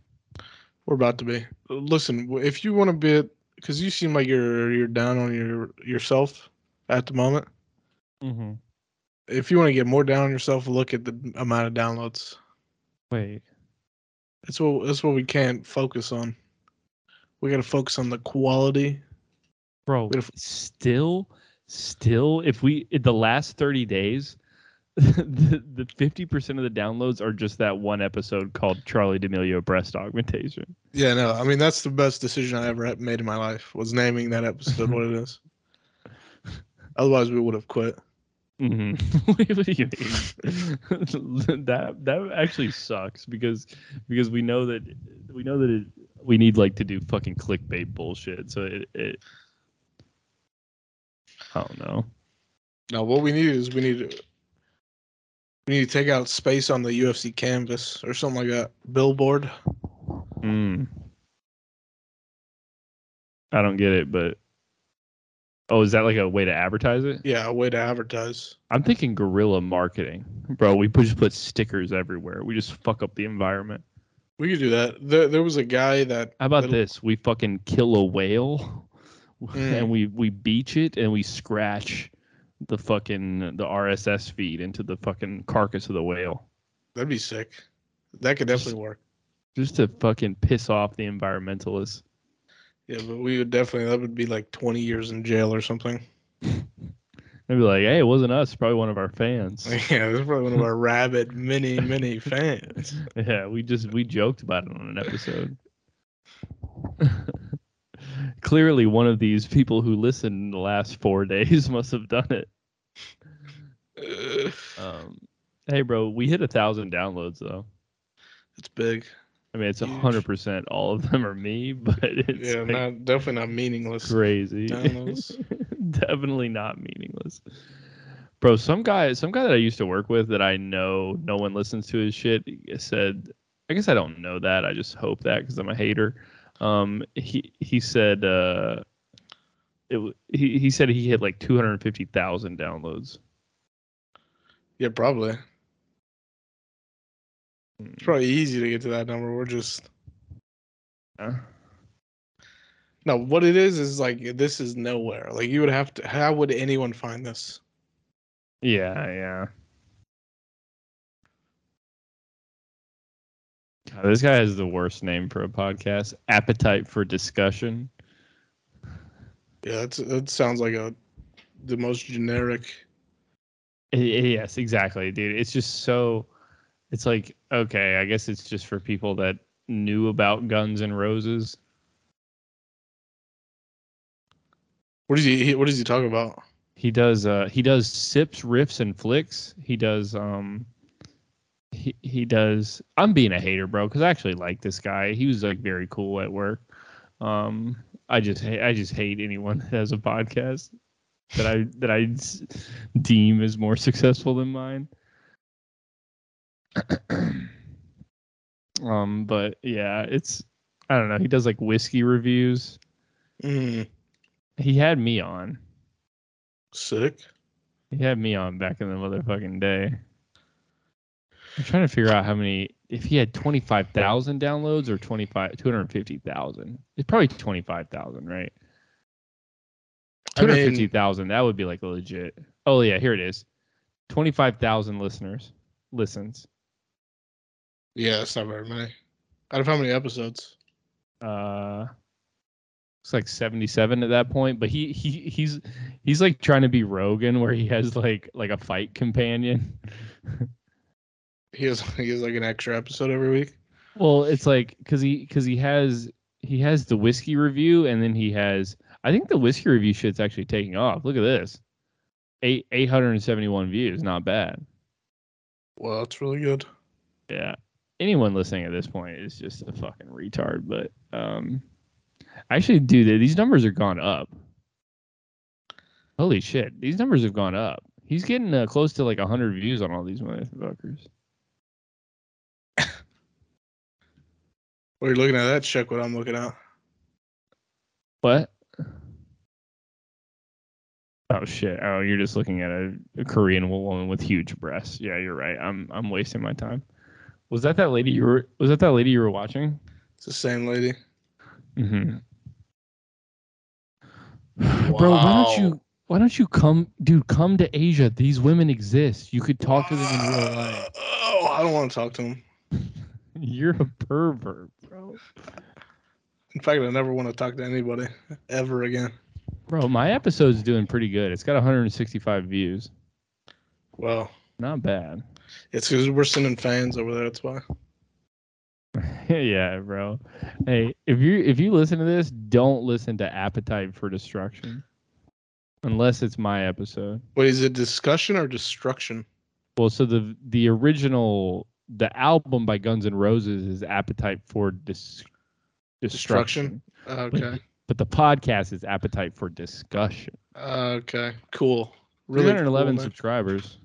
We're about to be. Listen, if you want to be, because you seem like you're you're down on your yourself at the moment. Mm-hmm. If you want to get more down on yourself, look at the amount of downloads. Wait. That's what that's what we can't focus on. We got to focus on the quality. Bro, if- still still if we in the last 30 days the the 50% of the downloads are just that one episode called Charli D'Amelio breast augmentation. Yeah, no, I mean that's the best decision I ever made in my life was naming that episode what it is. Otherwise, we would have quit. Mm-hmm. what do you mean? that that actually sucks because because we know that we know that it, we need like to do fucking clickbait bullshit. So it, it I don't know. No, what we need is we need to we need to take out space on the UFC canvas or something like that. Billboard. Mm. I don't get it, but oh, is that like a way to advertise it? Yeah, a way to advertise. I'm thinking guerrilla marketing, bro. We just put stickers everywhere. We just fuck up the environment. We could do that. There, there was a guy that. How about that- this? We fucking kill a whale, Mm. and we we beach it, and we scratch the fucking the RSS feed into the fucking carcass of the whale, That'd be sick. That could definitely work. just to fucking piss off the environmentalists. Yeah, but we would definitely. That would be like 20 years in jail or something. They'd be like, "Hey, it wasn't us. Probably one of our fans." Yeah, this is probably one of our rabid mini mini fans. Yeah, we just we joked about it on an episode. Clearly, one of these people who listened in the last four days must have done it. Um, hey, bro, we hit a thousand downloads though. it's big. I mean, it's a hundred percent. All of them are me, but it's yeah, like not definitely not meaningless. crazy. Definitely not meaningless. Bro, some guy, some guy that I used to work with that I know no one listens to his shit said, I guess I don't know that. I just hope that because I'm a hater. Um, he he said, uh, it he he said he hit like 250,000 downloads. Yeah, probably. Mm, It's probably easy to get to that number. We're just yeah. no. What it is is like this is nowhere. Like you would have to. How would anyone find this? Yeah, yeah. God, this guy has the worst name for a podcast. Appetite for discussion. Yeah, that's that sounds like a the most generic. Yes, exactly, dude. It's just so. It's like okay, I guess it's just for people that knew about Guns N' Roses. What is he? What is he talking about? He does. Uh, he does sips, riffs, and flicks. He does. Um. He he does. I'm being a hater, bro, because I actually like this guy. He was like very cool at work. Um. I just I just hate anyone that has a podcast that I that I deem is more successful than mine. um. But yeah, it's. I don't know. He does like whiskey reviews. Mm, He had me on. sick. He had me on back in the motherfucking day. I'm trying to figure out how many. If he had 25,000 downloads or 25, 250,000. It's probably 25,000, right? I mean- 250,000. That would be like legit. Oh yeah, here it is. 25,000 listeners listens. Yeah, it's not very many. Out of how many episodes? Uh, it's like 77 at that point. But he he he's he's like trying to be Rogan, where he has like like a fight companion. He has he has like an extra episode every week. Well, it's like because he because he has he has the whiskey review and then he has I think the whiskey review shit's actually taking off. Look at this. eight eight hundred and seventy one views. Not bad. Well, that's really good. Yeah. Anyone listening at this point is just a fucking retard. But um, actually, dude, these numbers are gone up. Holy shit, these numbers have gone up. He's getting uh, close to like hundred views on all these motherfuckers. While you're looking at that, check what I'm looking at. What? Oh shit! Oh, you're just looking at a, a Korean woman with huge breasts. Yeah, you're right. I'm I'm wasting my time. Was that that lady you were? Was that that lady you were watching? It's the same lady. Mm-hmm. Bro, why don't you why don't you come, dude? Come to Asia. These women exist. You could talk to them in real life. Oh, I don't want to talk to them. You're a pervert, bro. In fact, I never want to talk to anybody ever again. Bro, my episode's doing pretty good. It's got 165 views. Well, Not bad. It's because we're sending fans over there. That's why. yeah, bro. Hey, if you if you listen to this, don't listen to Appetite for Destruction. Unless it's my episode. Wait, is it discussion or destruction? Well, so the the original the album by Guns N' Roses is Appetite for Dis- Destruction. Destruction? Oh, okay. But the podcast is Appetite for Discussion. Oh, okay. Cool. Really 311 cool, subscribers.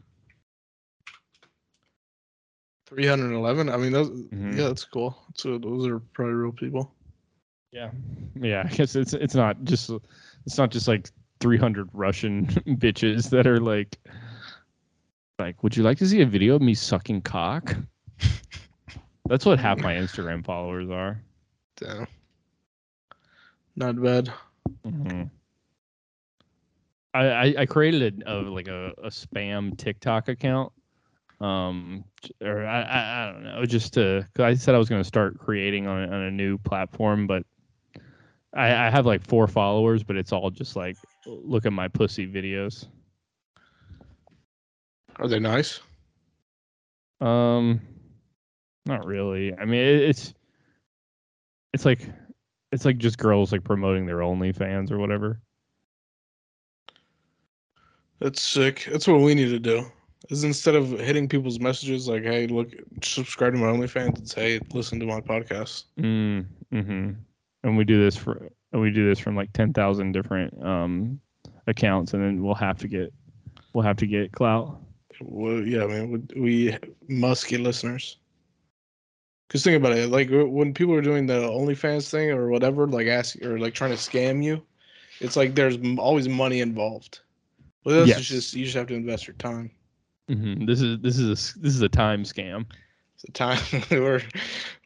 311. I mean, those. Mhm. Yeah, that's cool. So those are probably real people. Yeah. Yeah, I guess it's it's not just it's not just like 300 Russian bitches that are like like would you like to see a video of me sucking cock? That's what half my Instagram followers are. Damn. Not bad. Mhm. I, I I created a, a like a, a spam TikTok account, um, or I, I I don't know, just to cause I said I was going to start creating on a, on a new platform, but I I have like four followers, but it's all just like look at my pussy videos. Are they nice? Um, not really. I mean, it, it's it's like it's like just girls like promoting their OnlyFans or whatever. That's sick. That's what we need to do. Is instead of hitting people's messages like, "Hey, look, subscribe to my OnlyFans," it's, "Hey, listen to my podcast." Mm, hmm And we do this for and we do this from like ten thousand different um accounts, and then we'll have to get we'll have to get clout. Well, yeah, man, we, we must get listeners. Cause think about it, like when people are doing the OnlyFans thing or whatever, like ask or like trying to scam you, it's like there's always money involved. Well, that's Yes. just you just have to invest your time. Hmm This is this is a, this is a time scam. It's a time we're,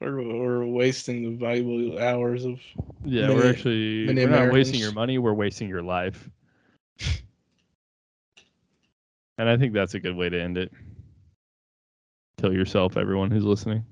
we're we're wasting the valuable hours of. Yeah, Many- we're actually we're not wasting your money. We're wasting your life. and I think that's a good way to end it. Kill yourself, everyone who's listening.